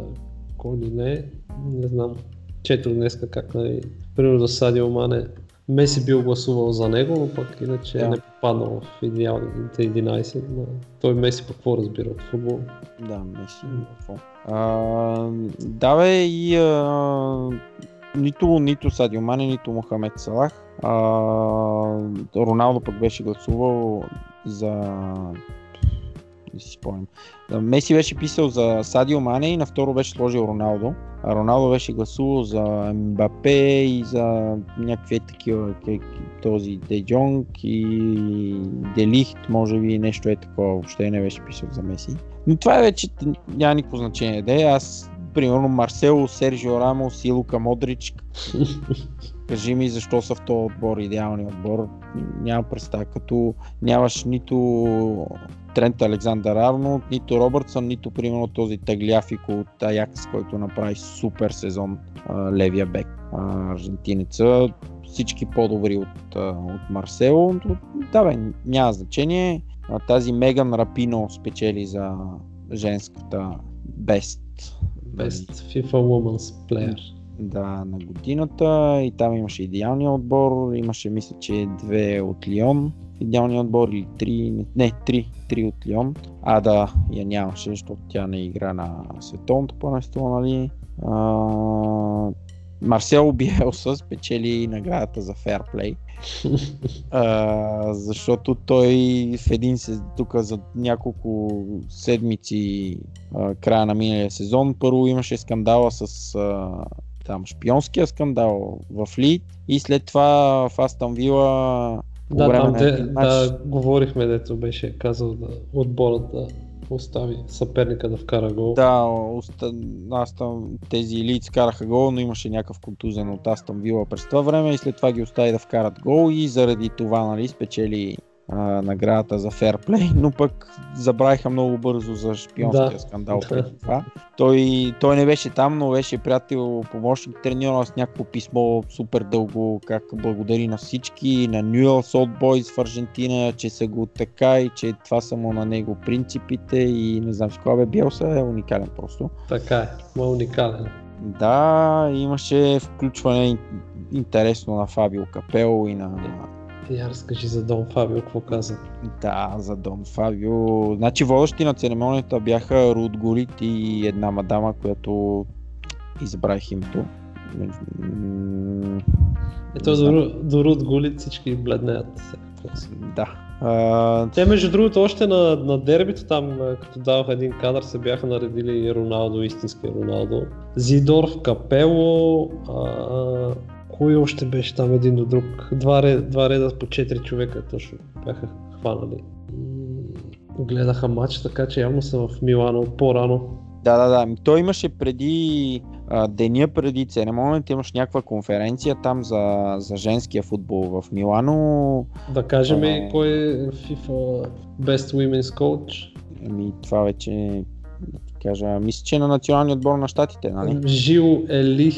кой ли не. Не знам. Чето днеска как, нали, примерно за Садио Мане Меси бил гласувал за него, но пък иначе да. не попаднал в идеалните 11. Но той Меси пък какво разбира от футбол? Да, Меси. Какво? А, да бе и а, нито, нито Садио Мане, нито Мохамед Салах. А, Роналдо пък беше гласувал за не си спомням. Меси беше писал за Садио Мане и на второ беше сложил Роналдо. А Роналдо беше гласувал за Мбапе и за някакви такива, този Де Джонг и Делихт, може би нещо е такова, въобще не беше писал за Меси. Но това е вече няма никакво значение. Де, аз примерно Марсело, Сержио Рамос и Лука Модрич. Кажи ми защо са в този отбор идеалния отбор няма представа. Като нямаш нито Трент Александър Арнолд, нито Робъртсън, нито примерно този Тагляфико от Аякс, който направи супер сезон а, левия бек. А, аржентинеца, всички по-добри от, а, от Марсело. Да бе, няма значение. А, тази Меган Рапино спечели за женската Best. Best FIFA Women's Player. Да, на годината и там имаше идеалния отбор, имаше мисля, че две от Лион идеалния отбор или три, не, три, три от Лион. А да, я нямаше, защото тя не игра на световното първенство, нали. А, Марсел Биелса спечели наградата за фейрплей. защото той в един се тук за няколко седмици а, края на миналия сезон първо имаше скандала с а, там шпионския скандал в Лид и след това в Астан Вила да, там де, да, говорихме, дето беше казал да отборът да остави съперника да вкара гол. Да, оста... аз там тези лиц караха гол, но имаше някакъв контузен от Астан Вила през това време и след това ги остави да вкарат гол и заради това нали, спечели а, наградата за ферплей, [LAUGHS] но пък забравиха много бързо за шпионския да. скандал преди това. Той, той не беше там, но беше приятел, помощник треньора с някакво писмо супер дълго, как благодари на всички, на Old Boys в Аржентина, че са го така и че това са му на него принципите и не знам си кога бе Биелса е уникален просто. Така е, ма уникален. Да, имаше включване интересно на Фабио Капел и на я разкажи за Дон Фабио, какво каза? Да, за Дон Фабио. Значи водещи на церемонията бяха Руд Гулит и една мадама, която избрах името. Ето до, до Руд Гулит всички бледнеят. Да. А... Те между другото още на, на дербито там, като даваха един кадър, се бяха наредили Роналдо, истински Роналдо. Зидорф, Капело, а, кой още беше там един до друг? Два, ред, два реда по 4 човека точно бяха хванали. Гледаха матч, така че явно са в Милано по-рано. Да, да, да. Той имаше преди а, деня преди церемонията, имаш някаква конференция там за, за женския футбол в Милано. Да кажем а... кой е FIFA Best Women's Coach? Ами това вече да ти кажа, мисля, че е на националния отбор на щатите, нали? Жил Ели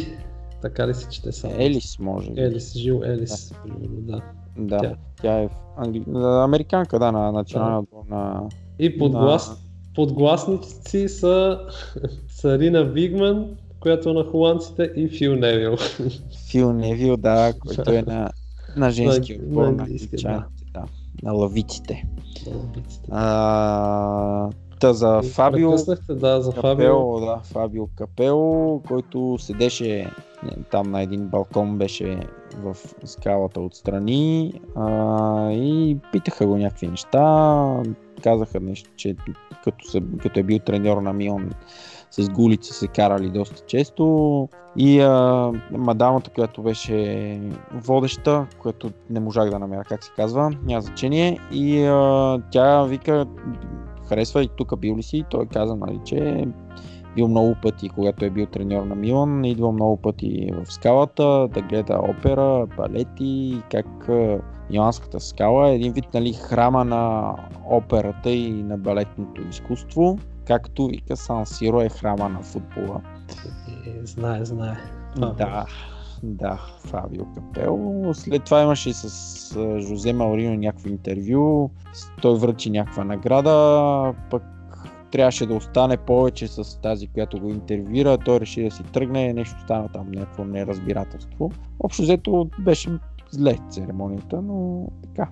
така ли се чете само? Елис може би. Елис, Жил Елис, да. да. Да, тя, тя е англи... американка, да, на националния отбор на... И подглас... на... подгласници са [LAUGHS] Сарина Вигман, която е на холандците и Фил Невил. [LAUGHS] Фил Невил, да, който е на, на женски [LAUGHS] отбор на, на, да. да. на лавиците. На лавиците. А, Та за Фабио, да, за Капел, Фабио. Да, Фабио Капел, който седеше там на един балкон, беше в скалата отстрани а, и питаха го някакви неща. Казаха нещо, че като, са, като е бил треньор на Мион с гулица се карали доста често и а, мадамата, която беше водеща, която не можах да намеря как се казва, няма значение и а, тя вика харесва и тук бил ли си? Той каза, нали, че е бил много пъти, когато е бил треньор на Милан, идвал много пъти в скалата да гледа опера, балети, как Миланската скала е един вид нали, храма на операта и на балетното изкуство, както вика Сан Сиро е храма на футбола. Е, знае, знае. Да, да, Фабио Капел. След това имаше с Жозе Маурино някакво интервю. Той връчи някаква награда, пък трябваше да остане повече с тази, която го интервюира. Той реши да си тръгне, нещо стана там, някакво неразбирателство. Общо взето беше зле церемонията, но така.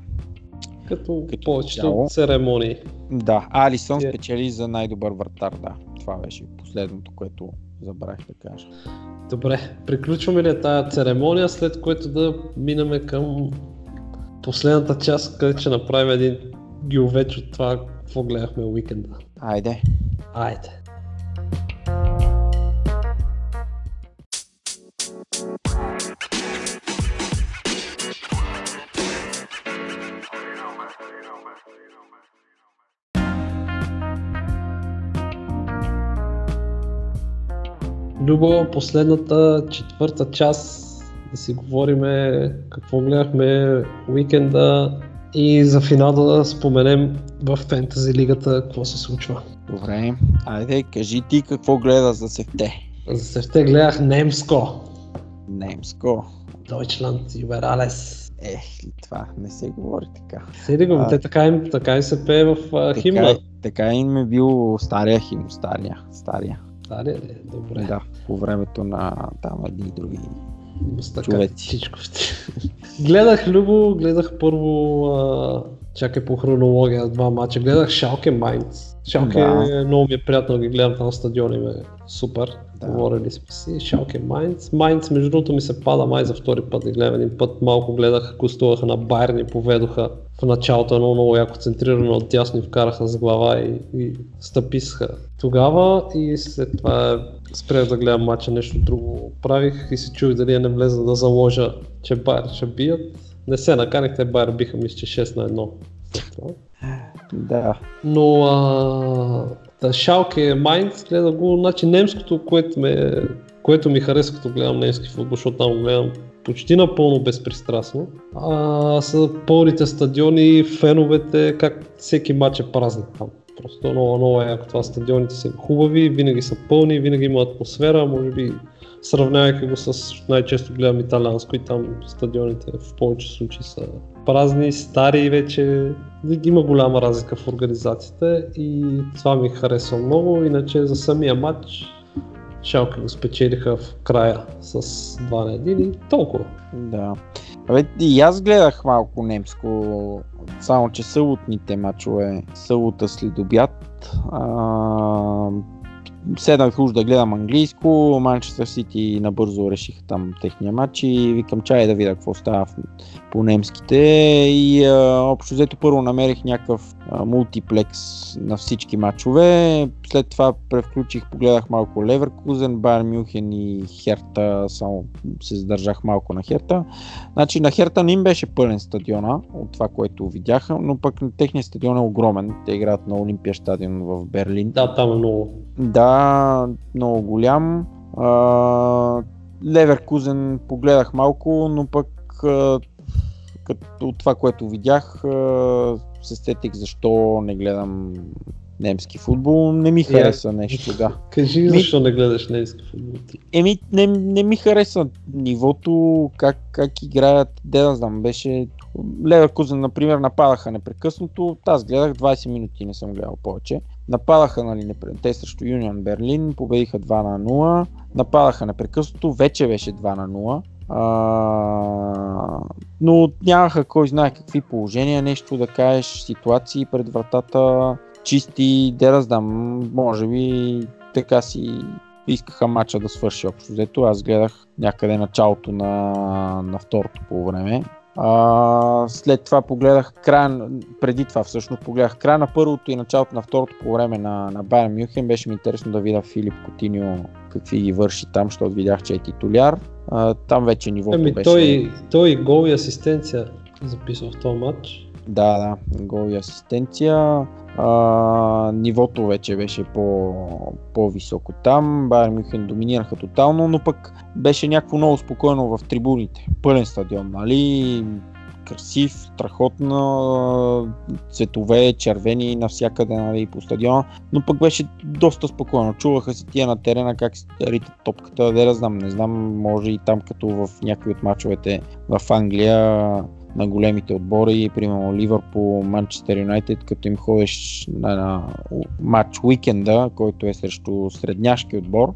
Като, като повечето цяло. церемонии. Да, Алисън е. спечели за най-добър вратар, да. Това беше последното, което забравих да кажа. Добре, приключваме ли тази церемония, след което да минаме към последната част, където ще направим един гилвеч от това, какво гледахме уикенда. Айде. Айде. Любо, последната четвърта част да си говорим какво гледахме уикенда и за финал да споменем в фентази лигата какво се случва. Добре, айде, кажи ти какво гледа за севте. За севте гледах немско. Немско. Deutschland Überalles. Ех, това не се говори така. Седи го, А. те така им, така им се пее в а, Така, химна. така им е бил стария хим, стария, стария. Дали, ли? Добре. Да, по времето на там едни други. Мустака човеци. Гледах Любо, гледах първо, а, чакай по хронология, два мача. Гледах Шалке Майнц. Шалке Да. много ми е приятно да ги гледам там на стадион им е супер. Да. Говорили сме си. Шалке Майнц. Майнц между другото ми се пада май за втори път да гледам един път. Малко гледах, гостуваха на Байерни, поведоха в началото едно много яко центрирано от тясно и вкараха с глава и, и стъписаха тогава и след това спрях да гледам мача, нещо друго правих и се чух дали я не влеза да заложа, че Байер ще бият. Не се наканих, те Байер биха мисля, че 6 на 1. Да, Но а, Шалке Майнц гледа го, значи немското, което, ме, което ми харесва като гледам немски футбол, защото там го гледам почти напълно безпристрастно. А, са пълните стадиони, феновете, как всеки матч е празник там. Просто много, много е яко това. Стадионите са хубави, винаги са пълни, винаги има атмосфера, може би сравнявайки го с най-често гледам италианско и там стадионите в повече случаи са празни, стари вече. Има голяма разлика в организацията и това ми харесва много. Иначе за самия матч Шалке го спечелиха в края с 2 на 1 и толкова. да. Абе, и аз гледах малко немско, само че съботните мачове, събота след обяд. А, седнах уж да гледам английско, Манчестър Сити набързо решиха там техния матч и викам чай да видя какво става в- по немските и а, общо взето първо намерих някакъв а, мултиплекс на всички матчове, след това превключих, погледах малко Леверкузен, Байер Мюнхен и Херта, само се задържах малко на Херта. Значи на Херта не им беше пълен стадиона от това, което видяха, но пък на техния стадион е огромен. Те играят на Олимпия стадион в Берлин. Да, там е много. Да, много голям. А, Леверкузен погледах малко, но пък като това, което видях, се сетих защо не гледам немски футбол. Не ми хареса нещо, да. [LAUGHS] Кажи Ми- защо не гледаш немски футбол? Еми, не, не ми хареса нивото, как, как играят, де да знам, беше... Леверкузен, например, нападаха непрекъснато, аз гледах 20 минути, не съм гледал повече. Нападаха, нали, те срещу Юнион Берлин, победиха 2 на 0, нападаха непрекъснато, вече беше 2 на 0. А, но нямаха кой знае какви положения, нещо да кажеш, ситуации пред вратата, чисти, де да знам, може би така си искаха матча да свърши общо взето. Аз гледах някъде началото на, на второто по време. А, след това погледах края, преди това всъщност погледах края на първото и началото на второто по време на, на Байер Мюнхен. Беше ми интересно да видя Филип Котиньо какви ги върши там, защото видях, че е титуляр. А, там вече нивото Ами беше... той, той гол и асистенция записва в този матч. Да, да, гол и асистенция. А, нивото вече беше по, по-високо там. Байер Мюнхен доминираха тотално, но пък беше някакво много спокойно в трибуните. Пълен стадион, нали? Красив, страхотно, цветове, червени навсякъде нали, по стадиона, но пък беше доста спокойно. Чуваха се тия на терена как се ритат топката, да я знам, не знам, може и там като в някои от мачовете в Англия на големите отбори, примерно Ливърпул, Манчестър Юнайтед, като им ходиш на, на матч уикенда, който е срещу средняшки отбор,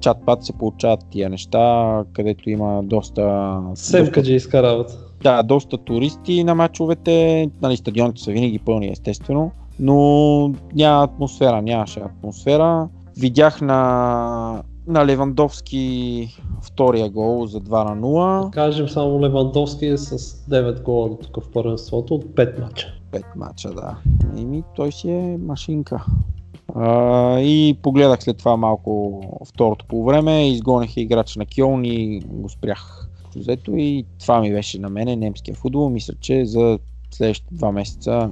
чат-пат се получават тия неща, където има доста... Семка джейска работа. Да, доста туристи на матчовете, нали, стадионите са винаги пълни естествено, но няма атмосфера, нямаше атмосфера. Видях на, на Левандовски втория гол за 2 на 0. Кажем само Левандовски е с 9 гола до тук в първенството от 5 мача. 5 мача, да. Еми, той си е машинка. А, и погледах след това малко второто по време, изгоних играч на Кьолн и го спрях. Взето и това ми беше на мене, немския футбол. Мисля, че за следващите два месеца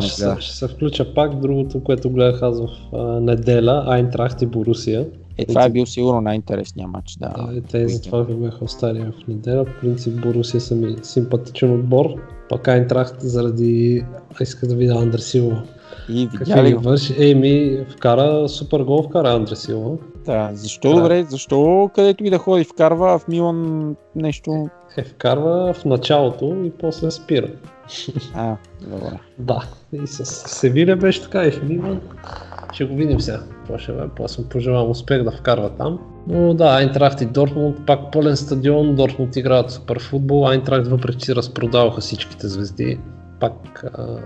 се ще, ще се включа пак другото, което гледах аз в а, неделя, Айнтрахт и Борусия. Е, това е бил сигурно най-интересният матч, да. Да, и те затова ви бяха остали в неделя. В принцип Борусия са ми симпатичен отбор. Пак Айнтрахт заради... Иска да видя Андре Силва. И видя ли върши? Ей, ми вкара супер гол, вкара Андре Силва. Да, защо Да. добре? Защо където и да ходи вкарва, в Милан нещо... Е, вкарва в началото и после спира. А, добре. Да, и с Севиля беше така и в Милан. Ще го видим сега. Това ще бе. После му пожелавам успех да вкарва там. Но да, Айнтрахт и Дортмунд, пак пълен стадион, Дортмунд играят супер футбол, Айнтрахт въпреки че разпродаваха всичките звезди, пак, а,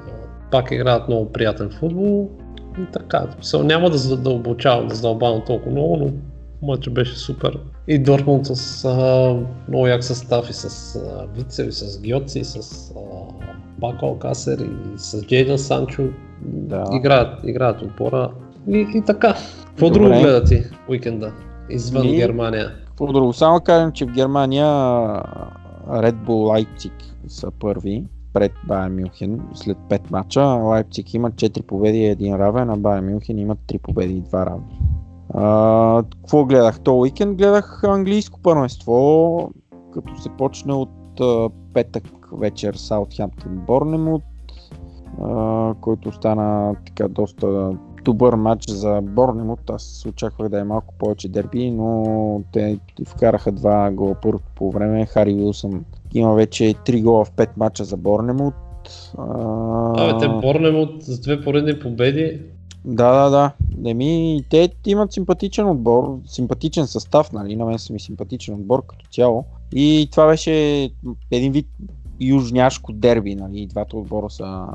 пак играят много приятен футбол. И така, смисъл, няма да задълбочавам, да задълбавам толкова много, но матчът беше супер. И Дортмунд с а, много як състав и с а, Вицел, и с Гьоци, и с а, Бако Касер и с Джейдън Санчо. Да. Играят, играят отбора. И, и така. Какво Добре. друго гледа ти уикенда? Извън Ми- Германия. Какво друго? Само кажем, че в Германия Red Bull Leipzig са първи пред Байер Мюнхен след 5 мача. Лайпциг имат 4 победи и 1 равен, а Байер Мюнхен имат 3 победи и 2 равни. А, какво гледах? То уикенд гледах английско първенство, като се почне от а, петък вечер Саутхемптън Борнемут, който стана така доста добър матч за Борнемут. Аз очаквах да е малко повече дерби, но те вкараха два гола първото по време. Хари Уилсън има вече 3 гола в 5 мача за Борнемут. Абе, те Борнемут с две поредни победи. да, да, да. Еми, те имат симпатичен отбор, симпатичен състав, нали? На мен са ми симпатичен отбор като цяло. И това беше един вид южняшко дерби, нали? Двата отбора са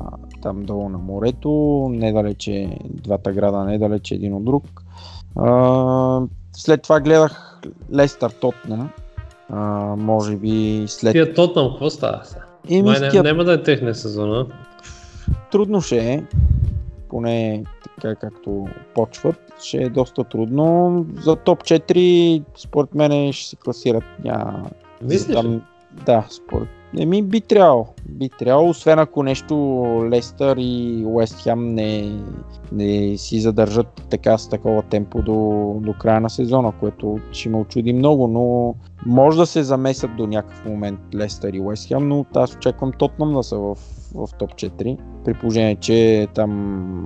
там долу на морето, недалече, двата града недалече един от друг. А, след това гледах Лестър Тотнам. А, може би след... Тия Тотнам, какво става сега? Еми, не, няма да е техния сезон, а? трудно ще е, поне така както почват, ще е доста трудно. За топ 4 според мен ще се класират. Ня... Мислиш ли? Да, според Еми би трябвало. Би трябвало, освен ако нещо Лестър и Уест Хем не, не си задържат така с такова темпо до, до края на сезона, което ще ме очуди много, но може да се замесят до някакъв момент Лестър и Уест Хем, но аз очаквам Тотнам да са в, в топ 4. При положение, че там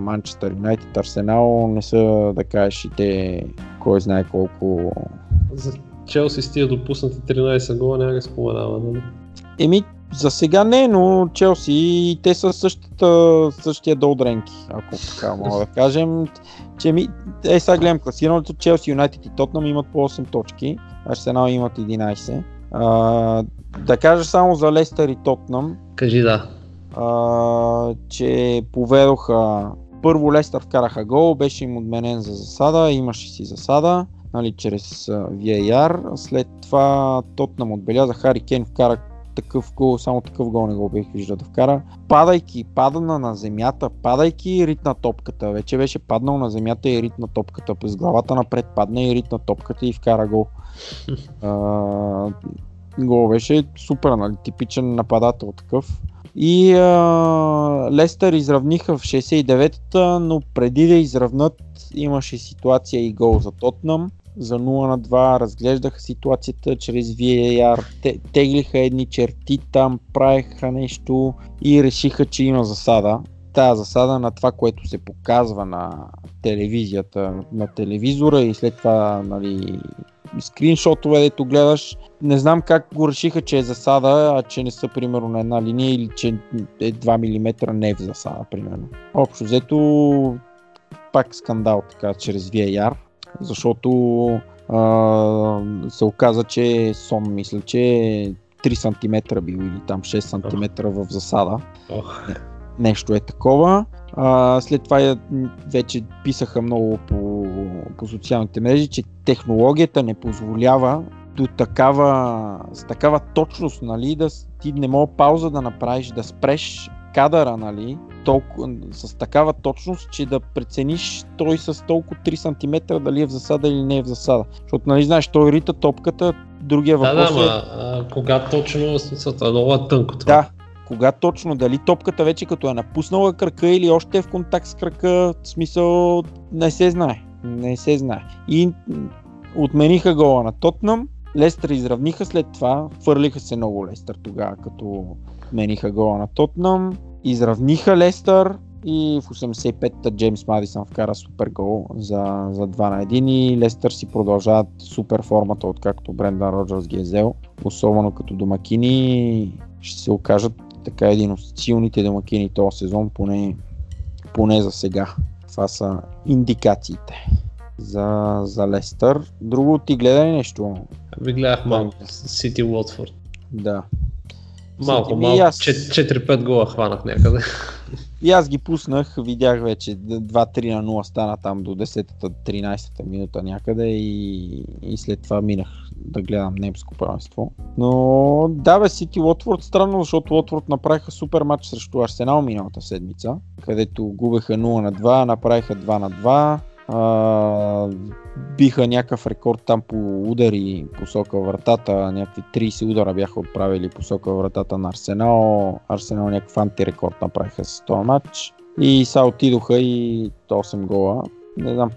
Манчестър Юнайтед, Арсенал не са да кажеш и те кой знае колко За Челси с тия допуснати 13 гола няма да споменава, нали? Еми, за сега не, но Челси и те са същата, същия долдренки, ако така мога да кажем. Че ми, е, сега гледам класирането, Челси, Юнайтед и Тотнам имат по 8 точки, Арсенал имат 11. А, да кажа само за Лестър и Тотнам, Кажи да. а, че поведоха първо Лестър вкараха гол, беше им отменен за засада, имаше си засада, нали, чрез VAR. След това Тотнам отбеляза, Хари Кен вкара такъв гол, само такъв гол не го бих виждал да вкара. Падайки, падана на земята, падайки ритна топката. Вече беше паднал на земята и ритна топката. През главата напред падна и ритна топката и вкара гол. [LAUGHS] А, гол беше супер, нали? типичен нападател такъв. И а, Лестър изравниха в 69-та, но преди да изравнат имаше ситуация и гол за Тотнам. За 0 на 2 разглеждаха ситуацията чрез VAR, те, теглиха едни черти там, правеха нещо и решиха, че има засада. Тая засада на това, което се показва на телевизията, на телевизора и след това нали, скриншотове, дето гледаш, не знам как го решиха, че е засада, а че не са примерно на една линия или че е 2 мм не е в засада, примерно. Общо взето пак скандал така чрез VAR, защото а, се оказа, че Сон мисля, че 3 см бил или там 6 см в засада. Нещо е такова. А, след това вече писаха много по, по социалните мрежи, че технологията не позволява до такава, с такава точност, нали, да ти не мога пауза да направиш, да спреш кадъра, нали, толкова, с такава точност, че да прецениш той с толкова 3 см дали е в засада или не е в засада. Защото, нали, знаеш, той рита топката, другия да, да, въпрос е... ма, а, кога точно, смисъл, това много е тънко това. Да, кога точно, дали топката вече като е напуснала кръка или още е в контакт с кръка, в смисъл не се знае. Не се знае. И отмениха гола на Тотнам. Лестър изравниха след това. Фърлиха се много Лестър тогава, като отмениха гола на Тотнам. Изравниха Лестър и в 85-та Джеймс Мадисън вкара супер гол за, за 2 на 1 и Лестър си продължават супер формата, откакто Брендан Роджерс ги е взел. Особено като домакини ще се окажат така един от силните домакини този сезон, поне, поне за сега. Това са индикациите за, за Лестър. Друго ти гледа ли нещо? Ви гледах малко Сити Уотфорд. Да. Малко, ми малко. и аз. 4-5 гола хванах някъде. И аз ги пуснах, видях вече 2-3 на 0 стана там до 10-та, 13-та минута някъде и, и след това минах да гледам немско правенство. Но да бе, Сити Лотворд странно, защото Лотворд направиха супер матч срещу Арсенал миналата седмица, където губеха 0 на 2, направиха 2 на 2. А, биха някакъв рекорд там по удари посока вратата, някакви 30 удара бяха отправили посока вратата на Арсенал. Арсенал някакъв антирекорд направиха с този матч. И са отидоха и 8 гола. Не знам.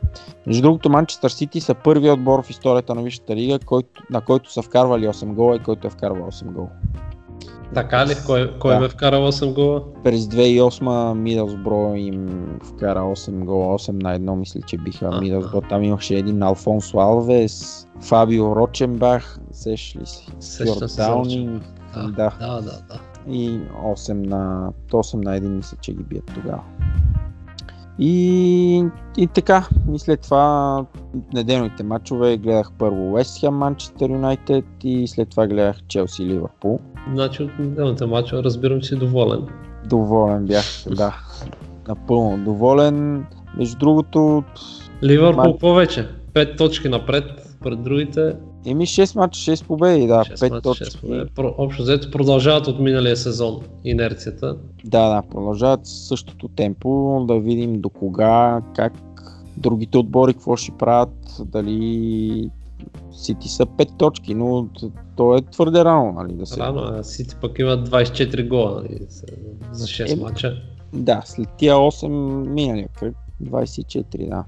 Между другото, Манчестър Сити са първият отбор в историята на Висшата лига, който, на който са вкарвали 8 гола и който е вкарвал 8 гола. Така ли? Кой, кой Да. ме вкара 8 гола? През 2008 Мидълсбро им вкара 8 гола, 8 на 1 мисля, че биха Аха. Мидълсбро. Там имаше един Алфонсо Алвес, Фабио Роченбах, сеш ли си? Сещам се Даунинг. Да, Да. да, да, да. И 8 на, 8 на 1 мисля, че ги бият тогава. И, и така, и след това неделните матчове гледах първо West Ham, Манчестър Юнайтед и след това гледах Челси Ливърпул. Значи от неделните мачове разбирам, че си доволен. Доволен бях, да. Напълно доволен. Между другото, Ливърпул Ма- повече. 5 точки напред пред другите. еми 6 мача, 6 победи, да, 6 5 мача, точки. 6 победи. Про- Общо взето продължават от миналия сезон инерцията. Да, да, продължават същото темпо, да видим до кога, как другите отбори какво ще правят, дали Сити са 5 точки, но то е твърде рано, нали, да се... Рано, а Сити пък има 24 гола нали, за- за 6 Еми, мача. Да, след тия 8 миналия кръг, 24, да.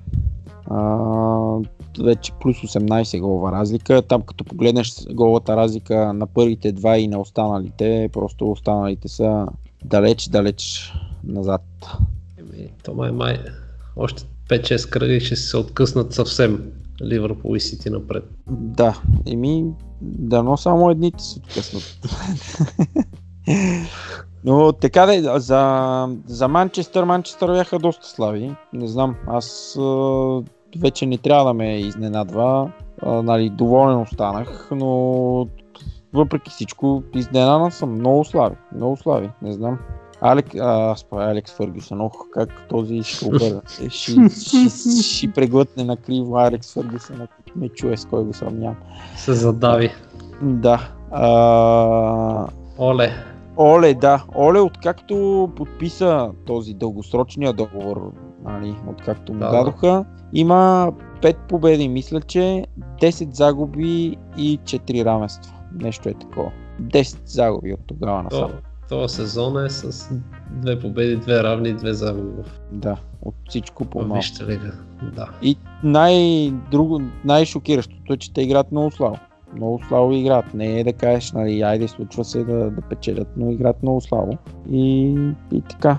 А, вече плюс 18 голова разлика. Там като погледнеш голата разлика на първите два и на останалите, просто останалите са далеч, далеч назад. Еми, то май, май, още 5-6 кръга и ще се откъснат съвсем Ливърпул и Сити напред. Да, еми, дано само едните се откъснат. Но така да, за, за Манчестър, Манчестър бяха доста слаби. Не знам, аз а, вече не трябва да ме изненадва. А, нали, доволен останах, но въпреки всичко изненадан съм. Много слаби, много слаби, не знам. Алек, а, правя Алекс Фъргюсън, ох, как този ще обърна. Ще, ще, ще преглътне на криво Алекс Фъргюсън, ако ме чуе с кой го сравнявам. Се задави. Да. А, Оле, Оле, да. Оле, откакто подписа този дългосрочния договор, нали, откакто му Да, да. дадоха, има 5 победи, мисля, че 10 загуби и 4 равенства. Нещо е такова. 10 загуби от тогава то, насам. този сезон е с две победи, две равни и две загуби в Да, от всичко в по-малко. Висшата лига. Да. И най-друго, най-шокиращото е, че те играят много слабо. Много слабо играят. Не е да кажеш, нали, айде, случва се да, да печелят, но играят много слабо. И, и така.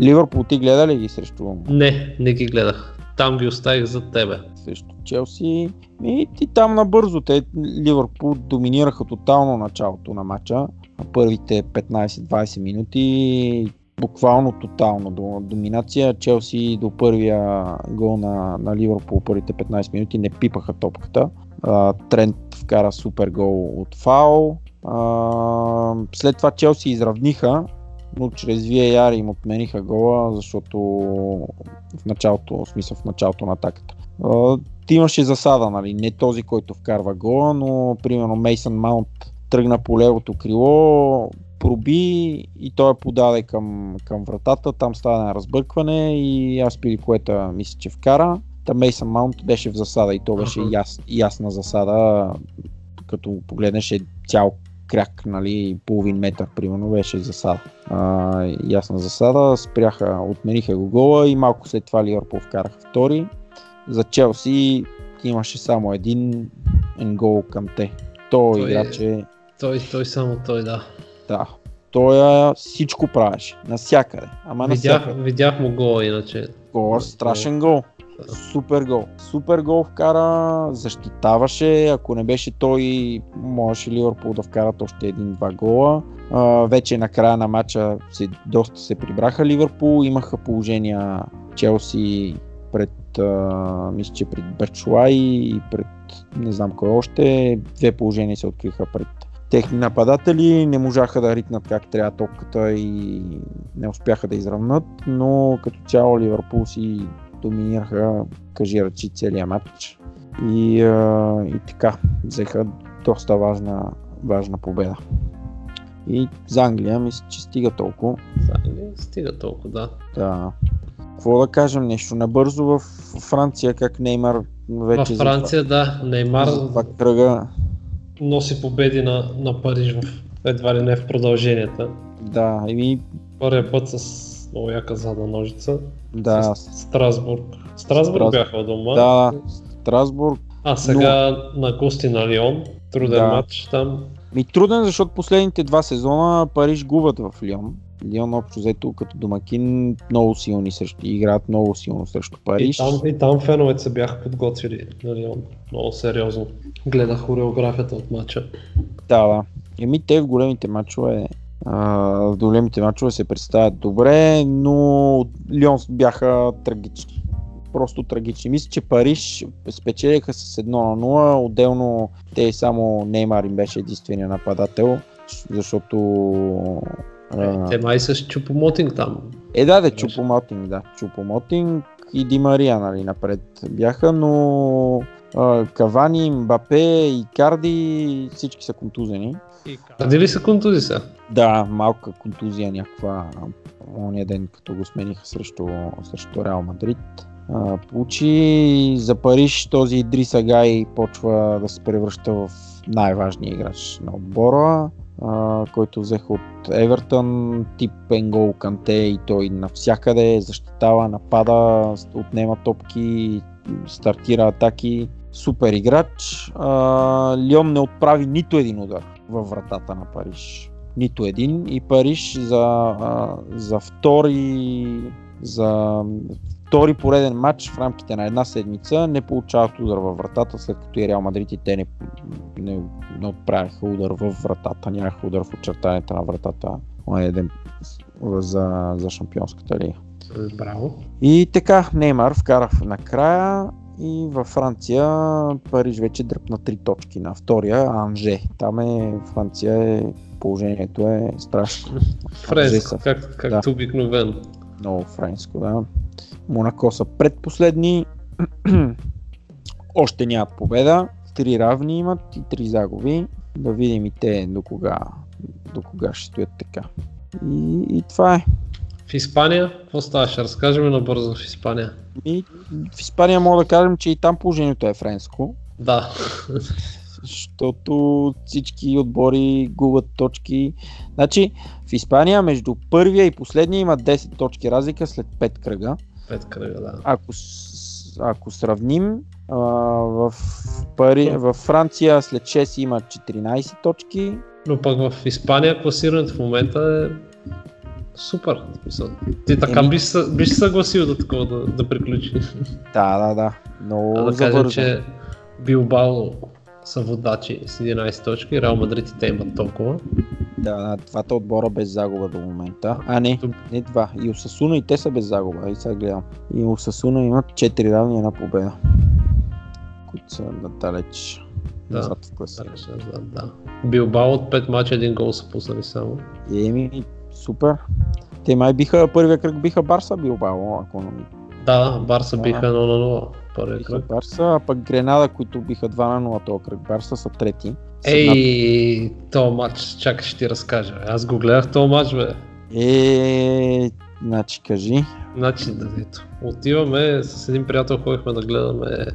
Ливърпул ти гледа ли ги срещу, Не, не ги гледах. Там ги оставих за тебе. срещу Челси? И, и там набързо. Те Ливърпул доминираха тотално началото на матча. На първите 15-20 минути буквално тотално до доминация. Челси до първия гол на, на Ливърпул първите 15 минути не пипаха топката. А, Трент вкара супер гол от фаул. А, след това Челси изравниха, но чрез VAR им отмениха гола, защото в началото, в смисъл в началото на атаката. Ти имаше засада, нали? Не този, който вкарва гола, но примерно Мейсън Маунт тръгна по левото крило, проби и той подаде към, към вратата, там стана разбъркване и аз Пиликуета мисля, че вкара. Та Мейсън Маунт беше в засада и то беше яс, ясна засада, като погледнеш е цял крак, нали, половин метър, примерно, беше засада. А, ясна засада, спряха, отмениха го гола и малко след това Ливърпул вкараха втори. За Челси имаше само един гол към те. Той, Той играч е... Той, той само той, да. Да. Той всичко правеше. Насякъде. Ама Видях, насякъде. видях му гола иначе. Гол, страшен гол. Супер гол. Супер гол вкара, защитаваше. Ако не беше той, можеше Ливърпул да вкарат още един-два гола. Вече на края на матча се, доста се прибраха Ливърпул. Имаха положения Челси пред, а, мисля, че пред Берчуай и пред не знам кой още. Две положения се откриха пред техни нападатели. Не можаха да ритнат как трябва топката и не успяха да изравнат, но като цяло Ливърпул си доминираха, кажи ръчи целият матч и, а, и така взеха доста важна, важна победа. И за Англия мисля, че стига толкова. Да, не стига толкова, да. Да. Какво да кажем нещо набързо в Франция, как Неймар вече Във Франция, да, Неймар за кръга. носи победи на, на Париж в едва ли не в продълженията. Да, и Първия път с много яка задна ножица. Да, С Страсбург. Страсбург Страс- бяха дома. да, Страсбург. А сега на гости на Лион. Труден Да. матч там. Ми труден, защото последните два сезона Париж губят в Лион. Лион общо взето като домакин много силни срещу, играят много силно срещу И Париж. там, и там феновете се бяха подготвили на Лион. Много сериозно. Гледах хореографията от матча. Да, да. Еми те в големите матчове в големите матчове се представят добре, но Лион бяха трагични. Просто трагични. Мисля, че Париж спечелиха с 1 на 0. Отделно те само Неймар им беше единствения нападател, защото а, Те май с Чупомотинг там. Е, да, да, Чупомотинг, да. Чупомотинг и Ди Мария, нали, напред бяха, но Кавани, Мбапе и Карди всички са контузени. Къде ли са контузи сега? Да, малка контузия някаква ония ден, като го смениха срещу, срещу Реал Мадрид. А, получи за Париж този Идриса Гай почва да се превръща в най-важния играч на отбора, а, който взеха от Евертън, тип Енгол Канте и той навсякъде защитава, напада, отнема топки, стартира атаки. Супер играч. А, Лион не отправи нито един удар във вратата на Париж. Нито един. И Париж за, за втори за втори пореден матч в рамките на една седмица не получават удар във вратата, след като и Реал Мадрид и те не, не, не отправиха удар във вратата, нямаха удар в очертанията на вратата оня ден за, за шампионската лига. Браво. И така, Неймар вкара накрая и във Франция Париж вече дръпна три точки на втория Анже. Там е Франция е положението е страшно. Френско, как, както обикновено. Много френско, да. Монако са предпоследни. [CLEARS THROAT] Още нямат победа. Три равни имат и три загуби. Да видим и те до кога, до кога ще стоят така. И, и това е. В Испания, какво ставаше? Разкажем набързо в Испания. И в Испания мога да кажем, че и там положението е френско. Да, [LAUGHS] защото всички отбори губят точки. Значи в Испания между първия и последния има 10 точки разлика след 5 кръга. пет кръга, да. Ако, ако сравним, а, в, Пари, в Франция след 6 има 14 точки. Но пък в Испания класирането в момента е супер. Ти така Еми. биш, биш съгласил да такова да, да приключи. Да, да, да. Много А да забързо. че Билбао са водачи с 11 точки, Реал Мадрид и те имат толкова. Да, двата отбора без загуба до момента. А, не, не два. И Осасуна и те са без загуба. И сега гледам. И Осасуна имат 4 равни една победа. Които са надалеч. Да. Назад в класа. Да, да. Билбао от 5 мача един гол са пуснали само. Еми, супер. Те май биха, първия кръг биха Барса Билбао, ако не Да, Барса биха 1 на 0 първия кръг. Барса, а пък Гренада, които биха 2 на 0 този кръг. Барса са трети. Ей, този матч, чакай ще ти разкажа. Аз го гледах този матч, бе. Е, значи кажи. Значи, да, ето. Отиваме с един приятел, ходихме да гледаме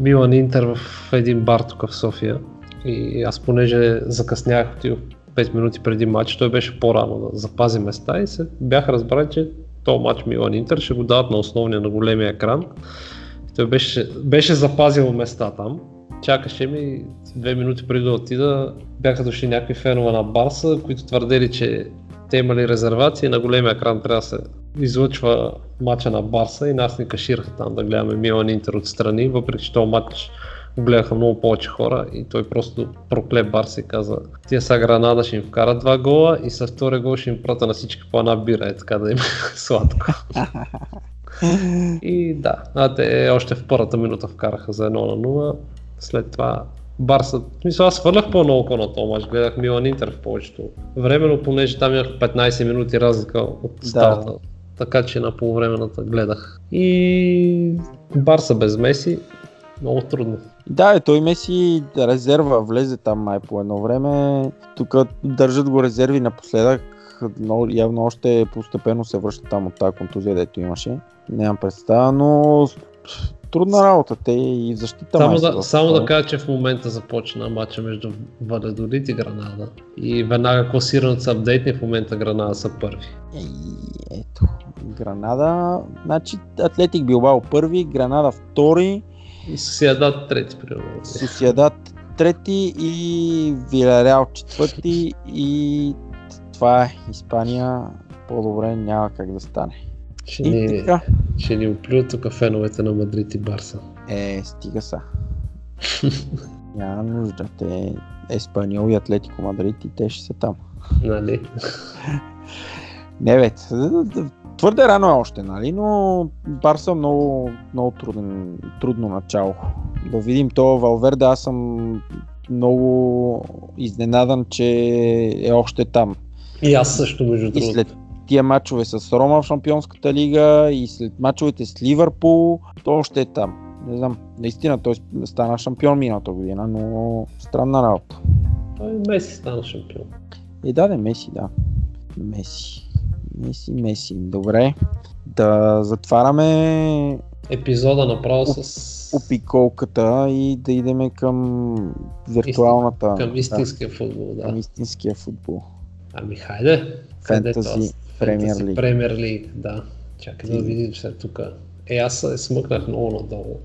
Милан Интер в един бар тук в София. И аз понеже закъснях, отидох 5 минути преди матч, той беше по-рано да запази места и се бях разбрали, че този матч Милан Интер ще го дават на основния, на големия екран. Той беше, беше запазил места там. Чакаше ми две минути преди да отида. Бяха дошли някакви фенове на Барса, които твърдели, че те имали резервации. На големия екран трябва да се излъчва матча на Барса и нас ни кашираха там да гледаме Милан Интер отстрани, въпреки че този матч го гледаха много повече хора и той просто прокле Барса и каза тия са Гранада ще им вкарат два гола и с втория гол ще им прата на всички по една бира, е така да им [LAUGHS] сладко. и да, а те още в първата минута вкараха за 1 на 0. След това Барса, мисля, аз свърлях по-много на този гледах Милан Интер в повечето време, но понеже там имах 15 минути разлика от старта, да. така че на полувремената гледах. И Барса без Меси, много трудно. Да, е, той Меси резерва влезе там май по едно време. Тук държат го резерви напоследък. Но явно още постепенно се връща там от тази контузия, дето имаше. Нямам представа, но трудна работа. Те и защита Само, да, само да кажа, че в момента започна матча между Валедолит и Гранада. И веднага класираното са апдейтни, в момента Гранада са първи. Ей, ето, Гранада, значи Атлетик Билбао първи, Гранада втори. И Сосиадат трети, примерно. Сосиадат трети и Вилареал четвърти и това е Испания. По-добре няма как да стане. Ще, ни, така. ще ни оплюят тук феновете на Мадрид и Барса. Е, стига са. [LAUGHS] Няма нужда. Те Еспаньол и Атлетико Мадрид и те ще са там. Нали? Не бе, твърде рано е още, нали? Но Барса много, много труден, трудно начало. Да видим то Валверде, аз съм много изненадан, че е още там. И аз също, между другото. И след тия матчове с Рома в Шампионската лига и след матчовете с Ливърпул, то още е там. Не знам, наистина той стана шампион миналата година, но странна работа. Той Меси стана шампион. И да, да, Меси, да. Меси. Меси, Меси. Добре. Да затваряме епизода направо с опиколката и да идеме към виртуалната. Към истинския да, футбол, да. Към истинския футбол. Ами хайде. Фентази Премьер Лиг. Премьер Лиг, да. Чакай да видим след тук. Е, аз се смъкнах много надолу.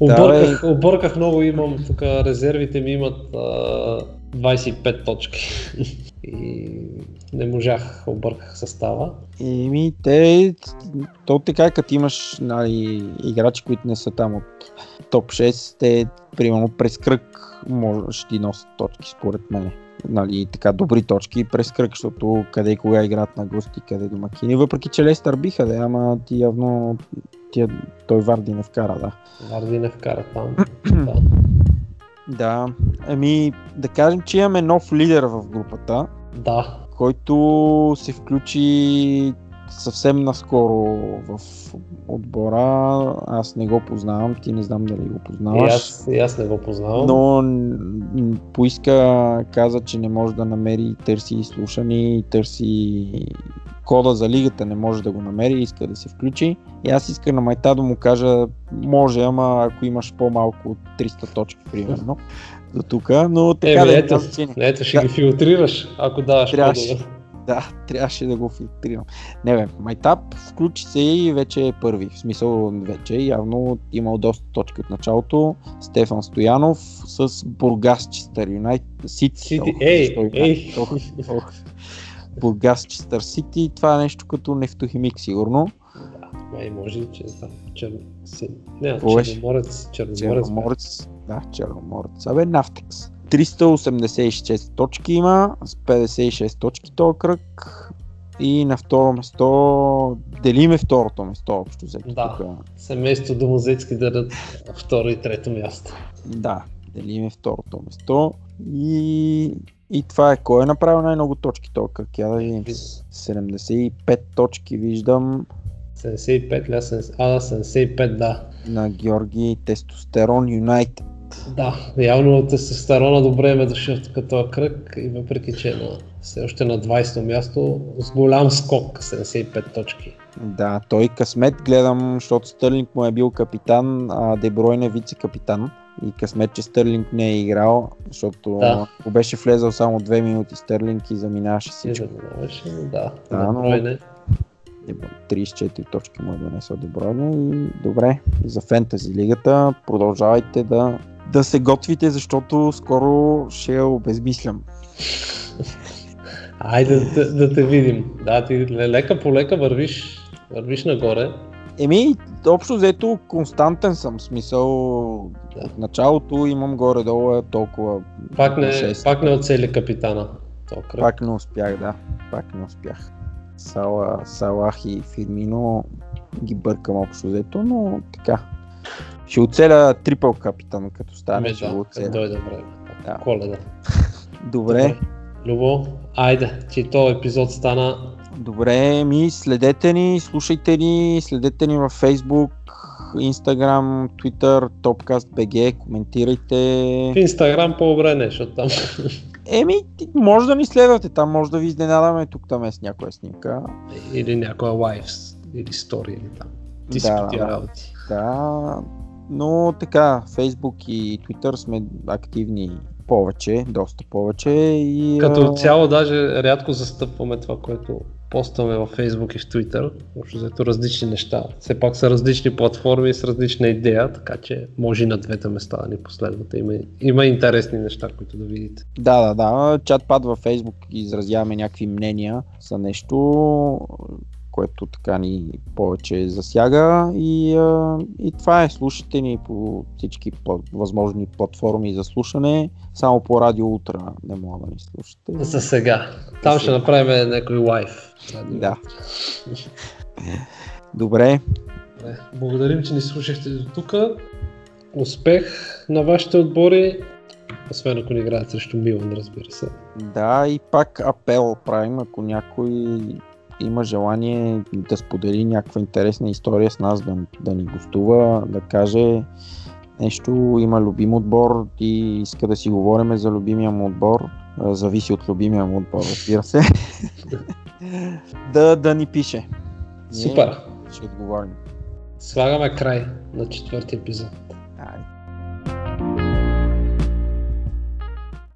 Обърках, да, обърках много, имам тук, резервите ми имат а, 25 точки. и не можах, обърках състава. И ми, те, то така, като имаш нали, играчи, които не са там от топ 6, те, примерно, през кръг може, ще ти носят точки, според мен нали, така добри точки през кръг, защото къде и кога играят на гости, къде домакини. Въпреки, че Лестър биха, да, ама ти явно тия, той Варди не вкара, да. Варди не вкара там. [CLEARS THROAT] да. Да, ами да кажем, че имаме нов лидер в групата. Да. Който се включи съвсем наскоро в отбора. Аз не го познавам, ти не знам дали го познаваш. И аз, и аз не го познавам. Но поиска, каза, че не може да намери, търси слушани, търси кода за лигата, не може да го намери, иска да се включи. И аз иска на майта да му кажа, може, ама ако имаш по-малко от 300 точки, примерно, [LAUGHS] до тук, но така е, да ето, ето ще да. ги филтрираш, ако даваш Трябваше. [LAUGHS] Да, трябваше да го филтрирам. Не бе, Майтап включи се и вече е първи. В смисъл вече явно имал доста точки от началото. Стефан Стоянов с Бургас Чистър Юнайтед Сити. Сити, ей, ей. Бургас Чистър Сити. Това е нещо като нефтохимик сигурно. Да, май може, че знам. Чер... Не, черноморец, черноморец. Черноморец, да, черноморец. Абе, Нафтекс. 386 точки има, с 56 точки този кръг и на второ место делиме второто место общо взето. Да, тук. семейство Домозецки дадат второ и трето място. Да, делиме второто место и, и това е кой е направил най-много точки този кръг. Я да видим. 75 точки виждам. 75 ли? А, 75, да. На Георги Тестостерон Юнайтед. Да, явно тестостерона добре ме дошъл като този кръг и въпреки, че е на, все още на 20-то място, с голям скок, 75 точки. Да, той късмет гледам, защото Стърлинг му е бил капитан, а Дебройн е вице-капитан. И късмет, че Стърлинг не е играл, защото да. ако беше влезал само 2 минути Стърлинг и заминаваше всичко. Заминаваше, да. да но... 34 точки му е донесъл Дебройне и добре, за фентази лигата продължавайте да, да се готвите, защото скоро ще я обезмислям. Айде да, да те видим. Да, ти лека по лека вървиш, вървиш нагоре. Еми, общо взето константен съм, в смисъл Да. от началото имам горе-долу е толкова Пак не, пак не оцели капитана. То кръг. Пак не успях, да. Пак не успях. Сала, Салах и Фирмино ги бъркам общо взето, но така. Ще оцеля трипъл капитан, като стане, Ами ще да, оцеля. дойде време. Да. Коледа. Добре, Любо, айде, че този епизод стана добре, ми следете ни, слушайте ни, следете ни във Facebook, Instagram, Twitter, Topcast.bg, коментирайте. в Инстаграм по-добре не, защото там Еми, може да ни следвате, там може да ви изненадаме тук там е с някоя снимка. или някоя лайфс или стори или там. Ти си Да, по тия да. работи. Да, но така, Facebook и Twitter сме активни повече, доста повече и... Като цяло даже рядко застъпваме това, което постваме във Facebook и в Twitter. Общо взето различни неща. Все пак са различни платформи с различна идея, така че може и на двете места да ни последвате. Има, има интересни неща, които да видите. Да, да, да, чат-пад във Facebook изразяваме някакви мнения за нещо, което така ни повече засяга и, а, и това е. Слушайте ни по всички възможни платформи за слушане. Само по Радио Утра не мога да ни слушате. За сега. Там ще направим някой лайф. Да. Добре, Добре. Благодарим, че ни слушахте до тук. Успех на вашите отбори. Освен ако ни играят срещу Милан, разбира се. Да, и пак апел правим, ако някой има желание да сподели някаква интересна история с нас, да, да ни гостува, да каже нещо, има любим отбор и иска да си говорим за любимия му отбор, зависи от любимия му отбор, разбира се, [LAUGHS] да, да ни пише. Ние Супер. Ще отговорим. Слагаме край на четвърти епизод.